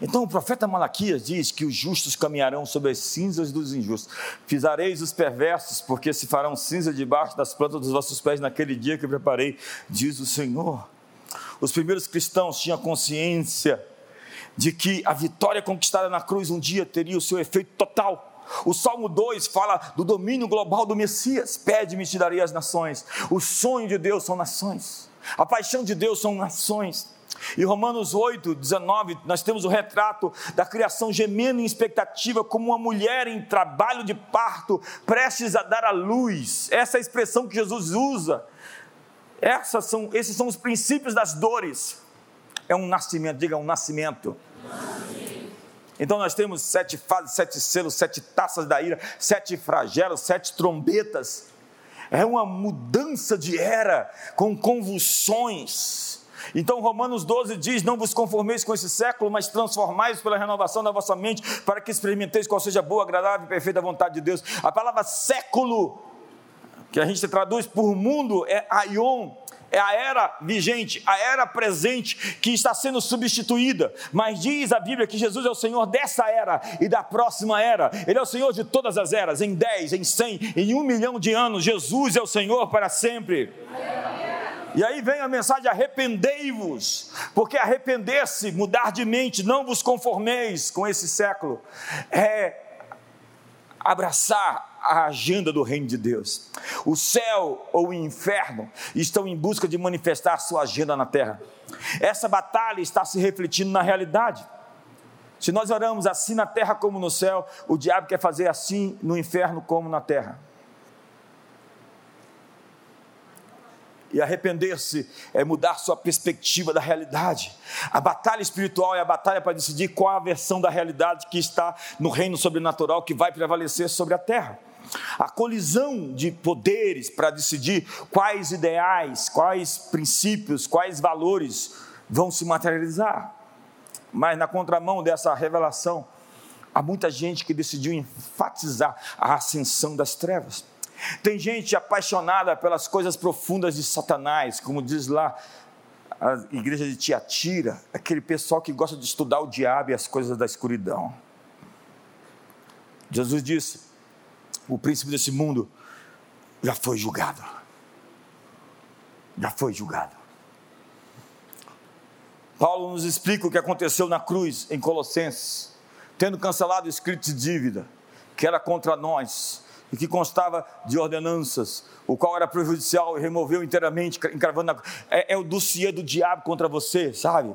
Então o profeta Malaquias diz que os justos caminharão sobre as cinzas dos injustos. Fizareis os perversos, porque se farão cinza debaixo das plantas dos vossos pés naquele dia que preparei, diz o Senhor. Os primeiros cristãos tinham consciência de que a vitória conquistada na cruz um dia teria o seu efeito total. O Salmo 2 fala do domínio global do Messias. Pede-me, te darei as nações. O sonho de Deus são nações. A paixão de Deus são nações. E Romanos 8, 19, nós temos o retrato da criação gemendo em expectativa, como uma mulher em trabalho de parto, prestes a dar à luz. Essa é a expressão que Jesus usa. São, esses são os princípios das dores é um nascimento, diga um nascimento. Então nós temos sete fases, sete selos, sete taças da ira, sete flagelos, sete trombetas. É uma mudança de era com convulsões. Então Romanos 12 diz: Não vos conformeis com esse século, mas transformais pela renovação da vossa mente, para que experimenteis qual seja a boa, agradável e perfeita vontade de Deus. A palavra século, que a gente traduz por mundo, é aion, é a era vigente, a era presente que está sendo substituída. Mas diz a Bíblia que Jesus é o Senhor dessa era e da próxima era. Ele é o Senhor de todas as eras, em 10, em 100, em um milhão de anos. Jesus é o Senhor para sempre. E aí vem a mensagem: arrependei-vos, porque arrepender-se, mudar de mente, não vos conformeis com esse século, é abraçar a agenda do reino de Deus. O céu ou o inferno estão em busca de manifestar sua agenda na terra. Essa batalha está se refletindo na realidade. Se nós oramos assim na terra como no céu, o diabo quer fazer assim no inferno como na terra. E arrepender-se é mudar sua perspectiva da realidade. A batalha espiritual é a batalha para decidir qual a versão da realidade que está no reino sobrenatural que vai prevalecer sobre a terra a colisão de poderes para decidir quais ideais, quais princípios, quais valores vão se materializar. Mas na contramão dessa revelação, há muita gente que decidiu enfatizar a ascensão das trevas. Tem gente apaixonada pelas coisas profundas de Satanás, como diz lá a igreja de Tiatira, aquele pessoal que gosta de estudar o diabo e as coisas da escuridão. Jesus disse: o príncipe desse mundo já foi julgado. Já foi julgado. Paulo nos explica o que aconteceu na cruz em Colossenses, tendo cancelado o escrito de dívida que era contra nós e que constava de ordenanças, o qual era prejudicial e removeu inteiramente, encravando na... é, é o dossiê do diabo contra você, sabe?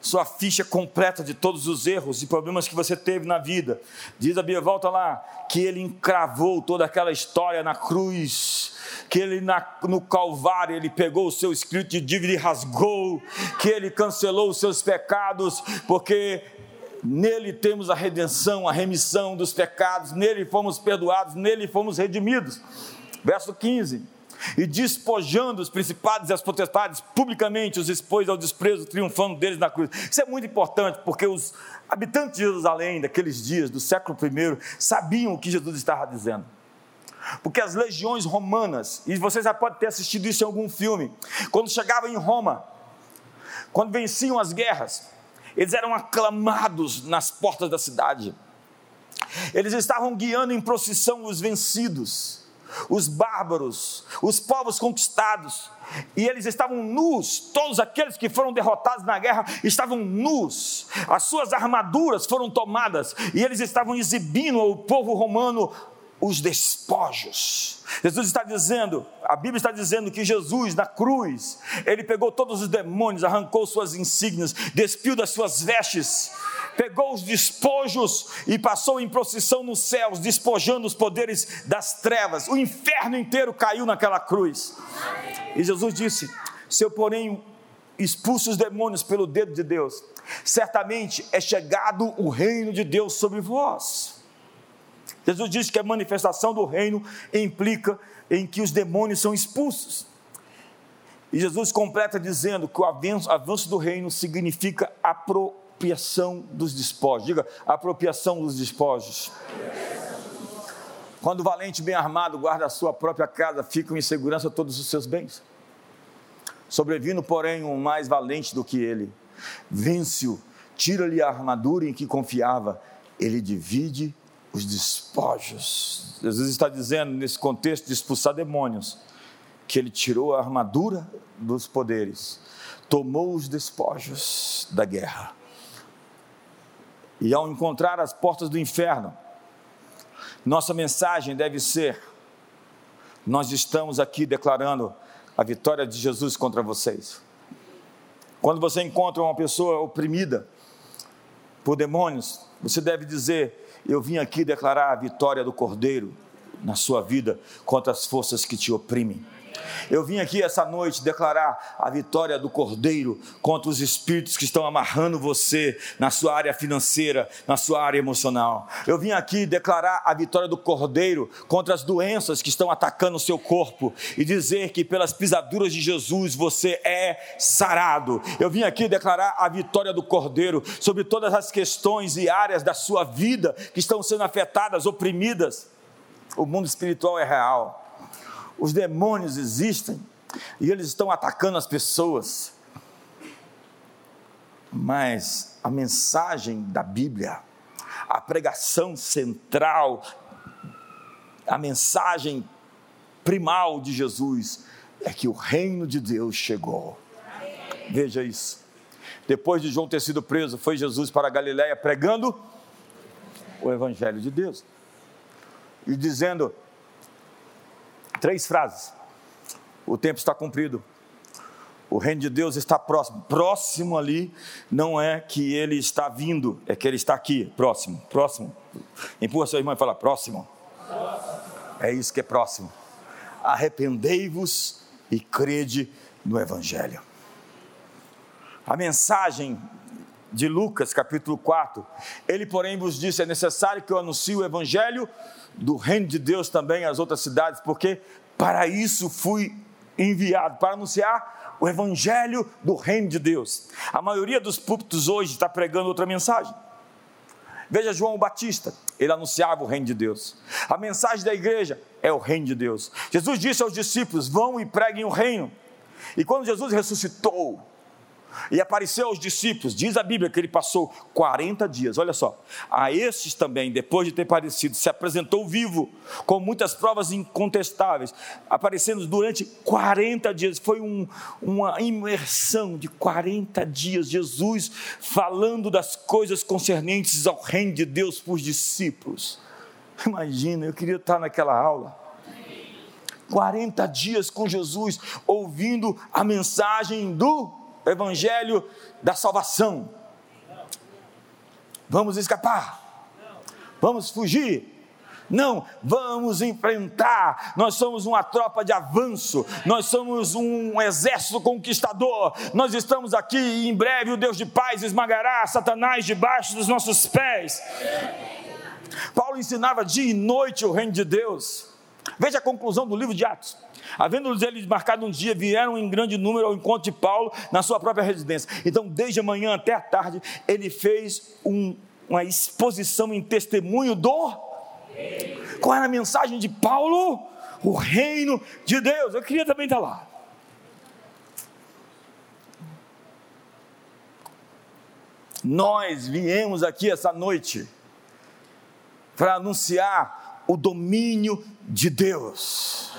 Sua ficha completa de todos os erros e problemas que você teve na vida. Diz a Bíblia, volta lá, que ele encravou toda aquela história na cruz que ele na, no Calvário ele pegou o seu escrito de dívida e rasgou, que ele cancelou os seus pecados, porque nele temos a redenção, a remissão dos pecados, nele fomos perdoados, nele fomos redimidos. Verso 15. E despojando os principados e as potestades, publicamente os expôs ao desprezo, triunfando deles na cruz. Isso é muito importante, porque os habitantes de Jerusalém, daqueles dias, do século I, sabiam o que Jesus estava dizendo. Porque as legiões romanas, e você já pode ter assistido isso em algum filme, quando chegavam em Roma, quando venciam as guerras, eles eram aclamados nas portas da cidade. Eles estavam guiando em procissão os vencidos, os bárbaros, os povos conquistados, e eles estavam nus, todos aqueles que foram derrotados na guerra estavam nus, as suas armaduras foram tomadas, e eles estavam exibindo ao povo romano os despojos. Jesus está dizendo, a Bíblia está dizendo que Jesus na cruz, ele pegou todos os demônios, arrancou suas insígnias, despiu das suas vestes, pegou os despojos e passou em procissão nos céus, despojando os poderes das trevas. O inferno inteiro caiu naquela cruz. E Jesus disse: Se eu, porém, expulso os demônios pelo dedo de Deus, certamente é chegado o reino de Deus sobre vós. Jesus diz que a manifestação do reino implica em que os demônios são expulsos. E Jesus completa dizendo que o avanço, avanço do reino significa apropriação dos despojos. Diga, apropriação dos despojos. Quando o valente bem armado guarda a sua própria casa, ficam em segurança todos os seus bens. Sobrevindo, porém, um mais valente do que ele, vence-o, tira-lhe a armadura em que confiava, ele divide os despojos. Jesus está dizendo, nesse contexto de expulsar demônios, que ele tirou a armadura dos poderes, tomou os despojos da guerra. E ao encontrar as portas do inferno, nossa mensagem deve ser: nós estamos aqui declarando a vitória de Jesus contra vocês. Quando você encontra uma pessoa oprimida por demônios, você deve dizer: eu vim aqui declarar a vitória do Cordeiro na sua vida contra as forças que te oprimem. Eu vim aqui essa noite declarar a vitória do Cordeiro contra os espíritos que estão amarrando você na sua área financeira, na sua área emocional. Eu vim aqui declarar a vitória do Cordeiro contra as doenças que estão atacando o seu corpo e dizer que pelas pisaduras de Jesus você é sarado. Eu vim aqui declarar a vitória do Cordeiro sobre todas as questões e áreas da sua vida que estão sendo afetadas, oprimidas. O mundo espiritual é real os demônios existem e eles estão atacando as pessoas. Mas a mensagem da Bíblia, a pregação central, a mensagem primal de Jesus é que o reino de Deus chegou. Veja isso. Depois de João ter sido preso, foi Jesus para Galiléia pregando o evangelho de Deus e dizendo: Três frases. O tempo está cumprido. O reino de Deus está próximo. Próximo ali não é que ele está vindo, é que ele está aqui, próximo, próximo. Empurra sua irmã e fala: próximo. É isso que é próximo. Arrependei-vos e crede no Evangelho. A mensagem de Lucas, capítulo 4, ele, porém, vos disse: é necessário que eu anuncie o Evangelho do reino de Deus também às outras cidades, porque para isso fui enviado para anunciar o evangelho do reino de Deus. A maioria dos púlpitos hoje está pregando outra mensagem. Veja João Batista, ele anunciava o reino de Deus. A mensagem da igreja é o reino de Deus. Jesus disse aos discípulos: vão e preguem o reino. E quando Jesus ressuscitou, e apareceu aos discípulos. Diz a Bíblia que ele passou 40 dias. Olha só, a estes também, depois de ter aparecido, se apresentou vivo, com muitas provas incontestáveis, aparecendo durante 40 dias. Foi um, uma imersão de 40 dias. Jesus falando das coisas concernentes ao reino de Deus para os discípulos. Imagina, eu queria estar naquela aula. 40 dias com Jesus, ouvindo a mensagem do Evangelho da salvação. Vamos escapar? Vamos fugir? Não, vamos enfrentar. Nós somos uma tropa de avanço, nós somos um exército conquistador. Nós estamos aqui e em breve o Deus de paz esmagará Satanás debaixo dos nossos pés. Paulo ensinava dia e noite o reino de Deus. Veja a conclusão do livro de Atos. Havendo eles marcado um dia, vieram em grande número ao encontro de Paulo na sua própria residência. Então, desde a manhã até a tarde, ele fez um, uma exposição em testemunho do. Qual era a mensagem de Paulo? O reino de Deus. Eu queria também estar lá. Nós viemos aqui essa noite para anunciar o domínio de Deus.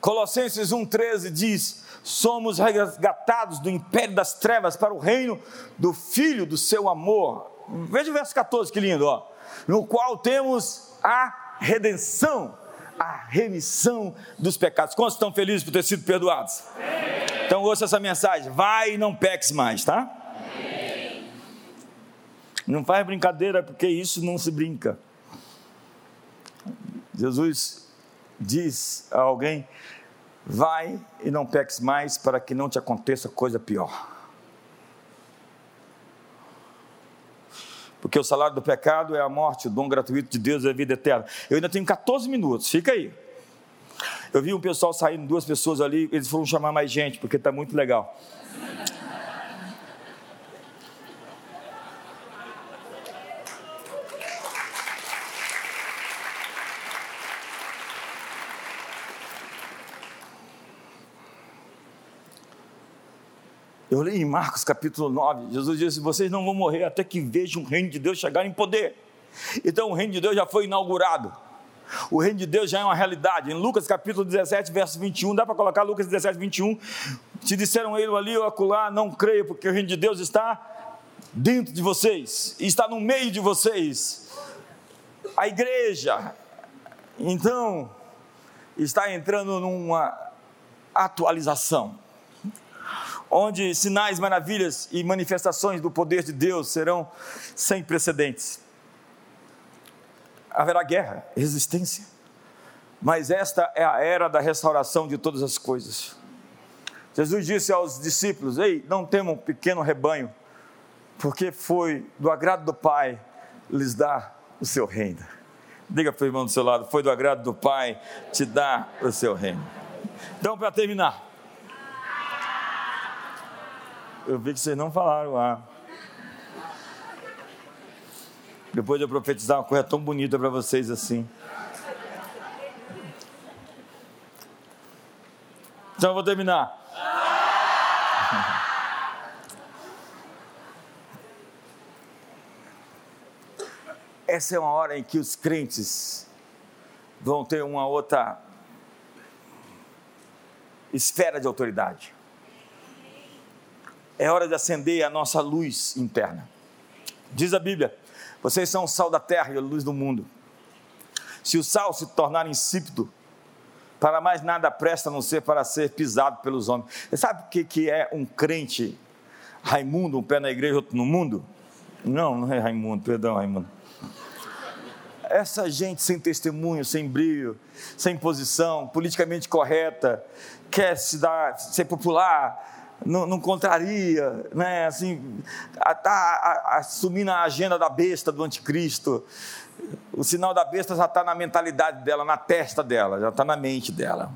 Colossenses 1,13 diz: Somos resgatados do império das trevas para o reino do Filho do seu amor. Veja o verso 14, que lindo, ó. No qual temos a redenção, a remissão dos pecados. Quantos estão felizes por ter sido perdoados? Então ouça essa mensagem: vai e não peques mais, tá? Não faz brincadeira, porque isso não se brinca. Jesus diz a alguém: vai e não peques mais, para que não te aconteça coisa pior. Porque o salário do pecado é a morte, o dom gratuito de Deus é a vida eterna. Eu ainda tenho 14 minutos, fica aí. Eu vi um pessoal saindo, duas pessoas ali, eles foram chamar mais gente, porque está muito legal. Eu li em Marcos capítulo 9, Jesus disse: Vocês não vão morrer até que vejam o reino de Deus chegar em poder. Então o reino de Deus já foi inaugurado. O reino de Deus já é uma realidade. Em Lucas capítulo 17, verso 21, dá para colocar Lucas 17, 21. Se disseram ele ali ou acolá, não creio, porque o reino de Deus está dentro de vocês, está no meio de vocês. A igreja, então, está entrando numa atualização onde sinais, maravilhas e manifestações do poder de Deus serão sem precedentes. Haverá guerra, resistência, mas esta é a era da restauração de todas as coisas. Jesus disse aos discípulos: Ei, não temam pequeno rebanho, porque foi do agrado do Pai lhes dar o seu reino. Diga para o irmão do seu lado: Foi do agrado do Pai te dar o seu reino. Então, para terminar, eu vi que vocês não falaram lá. Depois de eu profetizar uma coisa tão bonita para vocês assim. Então eu vou terminar. Essa é uma hora em que os crentes vão ter uma outra esfera de autoridade é hora de acender a nossa luz interna. Diz a Bíblia: vocês são o sal da terra e a luz do mundo. Se o sal se tornar insípido, para mais nada presta a não ser para ser pisado pelos homens. Você sabe o que, que é um crente Raimundo, um pé na igreja, outro no mundo? Não, não é Raimundo, perdão, Raimundo. Essa gente sem testemunho, sem brilho, sem posição, politicamente correta, quer se dar, ser popular, não, não contraria, né? assim, está assumindo a agenda da besta do anticristo. O sinal da besta já está na mentalidade dela, na testa dela, já está na mente dela.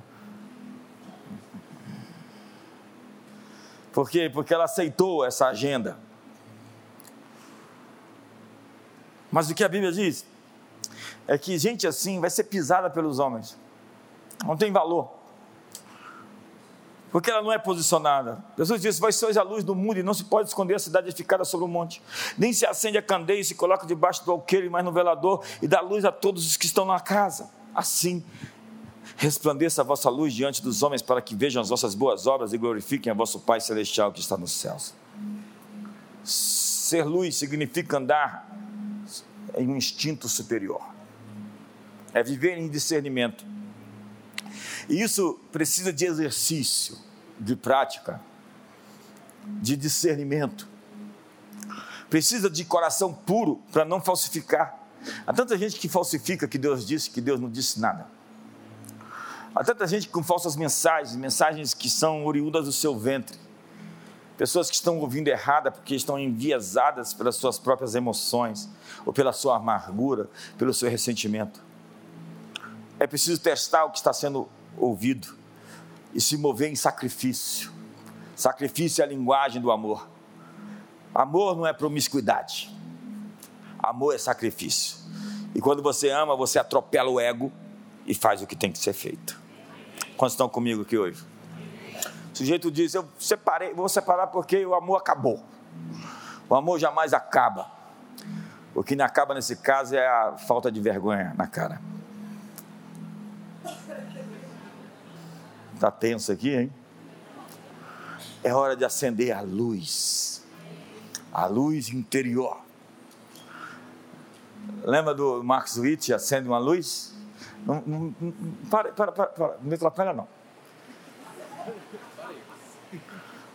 Por quê? Porque ela aceitou essa agenda. Mas o que a Bíblia diz é que gente assim vai ser pisada pelos homens, não tem valor porque ela não é posicionada. Jesus disse: Vós sois a luz do mundo e não se pode esconder a cidade edificada sobre o monte. Nem se acende a candeia e se coloca debaixo do alqueire, mas no velador e dá luz a todos os que estão na casa. Assim, resplandeça a vossa luz diante dos homens para que vejam as vossas boas obras e glorifiquem a vosso Pai Celestial que está nos céus. Ser luz significa andar em um instinto superior, é viver em discernimento. E isso precisa de exercício, de prática, de discernimento. Precisa de coração puro para não falsificar. Há tanta gente que falsifica que Deus disse que Deus não disse nada. Há tanta gente com falsas mensagens, mensagens que são oriundas do seu ventre. Pessoas que estão ouvindo errada porque estão enviesadas pelas suas próprias emoções, ou pela sua amargura, pelo seu ressentimento. É preciso testar o que está sendo ouvido e se mover em sacrifício. Sacrifício é a linguagem do amor. Amor não é promiscuidade. Amor é sacrifício. E quando você ama, você atropela o ego e faz o que tem que ser feito. Quantos estão comigo aqui hoje? O sujeito diz: Eu separei, vou separar porque o amor acabou. O amor jamais acaba. O que não acaba nesse caso é a falta de vergonha na cara. Está tenso aqui, hein? É hora de acender a luz, a luz interior. Lembra do Max Witt, acende uma luz? Não, não, não, para, para, para, para, não me atrapalha não.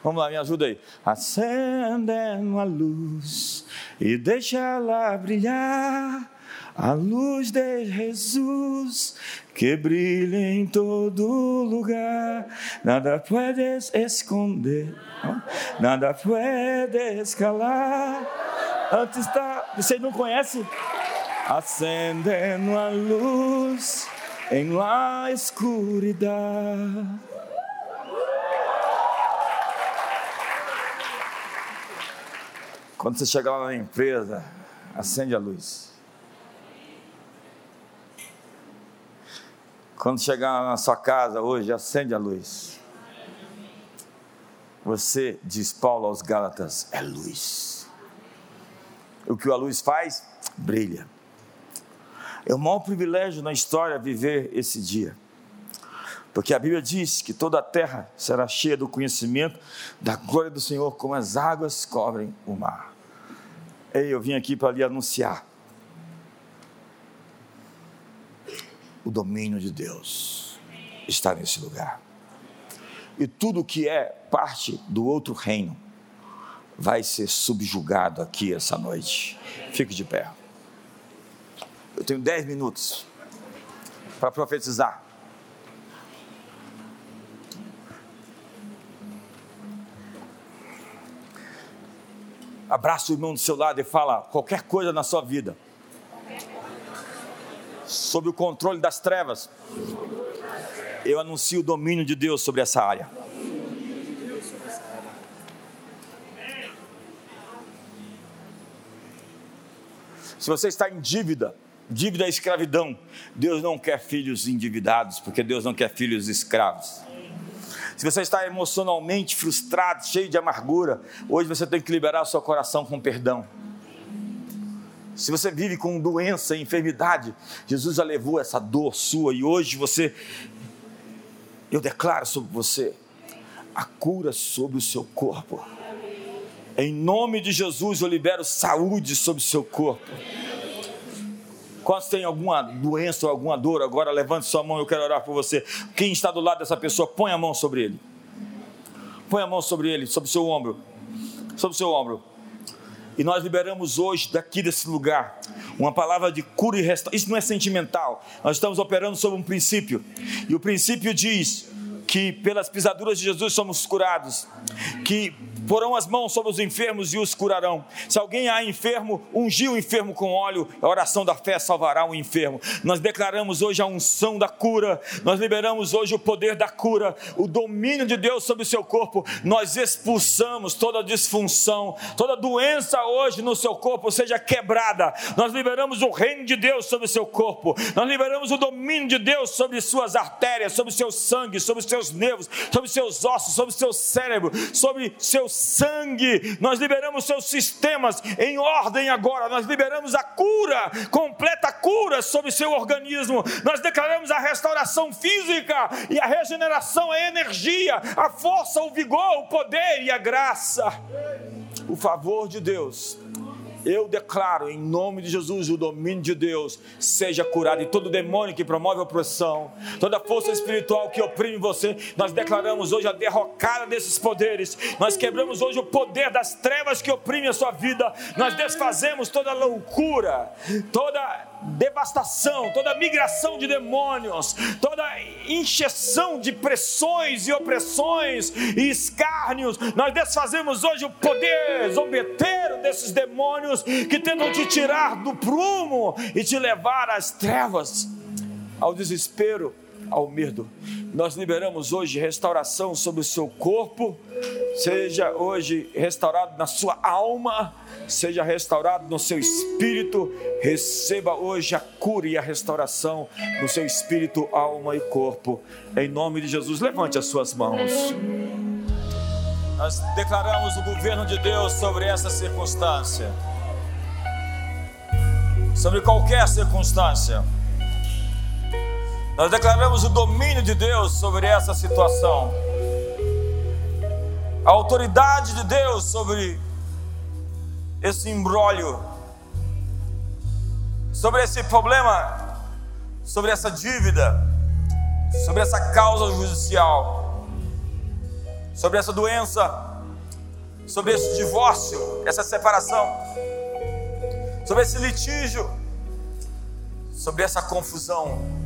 Vamos lá, me ajuda aí. Acende uma luz e deixa ela brilhar a luz de Jesus que brilha em todo lugar, nada puedes esconder, nada puedes calar. Antes da. Você não conhece? Acendendo a luz em la escuridão. Quando você chega lá na empresa, acende a luz. Quando chegar na sua casa hoje, acende a luz. Você, diz Paulo aos Gálatas, é luz. O que a luz faz? Brilha. É o maior privilégio na história viver esse dia. Porque a Bíblia diz que toda a terra será cheia do conhecimento da glória do Senhor, como as águas cobrem o mar. Ei, eu vim aqui para lhe anunciar o domínio de Deus está nesse lugar. E tudo que é parte do outro reino vai ser subjugado aqui essa noite. Fique de pé. Eu tenho dez minutos para profetizar. Abraça o irmão do seu lado e fala qualquer coisa na sua vida sob o controle das trevas, eu anuncio o domínio de Deus sobre essa área. Se você está em dívida, dívida é escravidão. Deus não quer filhos endividados, porque Deus não quer filhos escravos. Se você está emocionalmente frustrado, cheio de amargura, hoje você tem que liberar o seu coração com perdão se você vive com doença enfermidade, Jesus já levou essa dor sua e hoje você, eu declaro sobre você a cura sobre o seu corpo. Em nome de Jesus eu libero saúde sobre o seu corpo. Quando tem alguma doença ou alguma dor, agora levante sua mão, eu quero orar por você. Quem está do lado dessa pessoa, põe a mão sobre ele. Põe a mão sobre ele, sobre o seu ombro. Sobre o seu ombro. E nós liberamos hoje, daqui desse lugar, uma palavra de cura e restauração. Isso não é sentimental. Nós estamos operando sobre um princípio. E o princípio diz que pelas pisaduras de Jesus somos curados, que porão as mãos sobre os enfermos e os curarão. Se alguém há enfermo, ungiu o enfermo com óleo, a oração da fé salvará o enfermo. Nós declaramos hoje a unção da cura, nós liberamos hoje o poder da cura, o domínio de Deus sobre o seu corpo. Nós expulsamos toda disfunção, toda doença hoje no seu corpo seja quebrada. Nós liberamos o reino de Deus sobre o seu corpo, nós liberamos o domínio de Deus sobre suas artérias, sobre seu sangue, sobre seus nervos, sobre seus ossos, sobre seu cérebro, sobre seu sangue. Nós liberamos seus sistemas em ordem agora. Nós liberamos a cura, completa cura sobre seu organismo. Nós declaramos a restauração física e a regeneração, a energia, a força, o vigor, o poder e a graça. O favor de Deus eu declaro em nome de Jesus o domínio de Deus seja curado e todo demônio que promove opressão, toda força espiritual que oprime você, nós declaramos hoje a derrocada desses poderes. Nós quebramos hoje o poder das trevas que oprime a sua vida. Nós desfazemos toda loucura, toda devastação, toda migração de demônios, toda injeção de pressões e opressões e escárnios. Nós desfazemos hoje o poder zombeteiro desses demônios que tentam te tirar do prumo e te levar às trevas, ao desespero, ao medo. Nós liberamos hoje restauração sobre o seu corpo, seja hoje restaurado na sua alma, seja restaurado no seu espírito. Receba hoje a cura e a restauração no seu espírito, alma e corpo. Em nome de Jesus, levante as suas mãos. Nós declaramos o governo de Deus sobre essa circunstância, sobre qualquer circunstância. Nós declaramos o domínio de Deus sobre essa situação, a autoridade de Deus sobre esse embrólio, sobre esse problema, sobre essa dívida, sobre essa causa judicial, sobre essa doença, sobre esse divórcio, essa separação, sobre esse litígio, sobre essa confusão.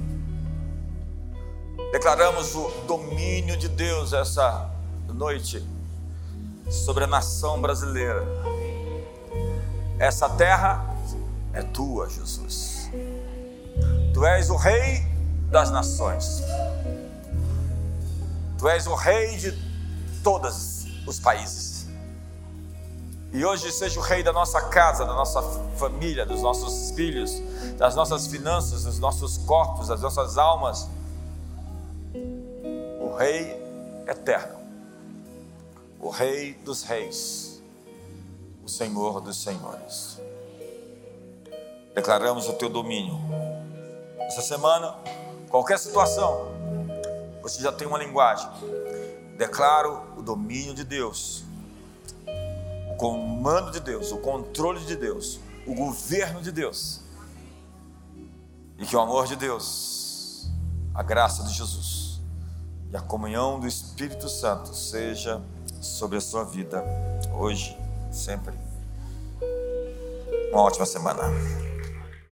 Declaramos o domínio de Deus essa noite sobre a nação brasileira essa terra é tua, Jesus. Tu és o Rei das nações. Tu és o Rei de todos os países. E hoje seja o Rei da nossa casa, da nossa família, dos nossos filhos, das nossas finanças, dos nossos corpos, das nossas almas. O Rei eterno. O Rei dos Reis o Senhor dos Senhores. Declaramos o teu domínio. Essa semana, qualquer situação, você já tem uma linguagem. Declaro o domínio de Deus, o comando de Deus, o controle de Deus, o governo de Deus. E que o amor de Deus, a graça de Jesus e a comunhão do Espírito Santo seja sobre a sua vida hoje sempre. Uma ótima semana.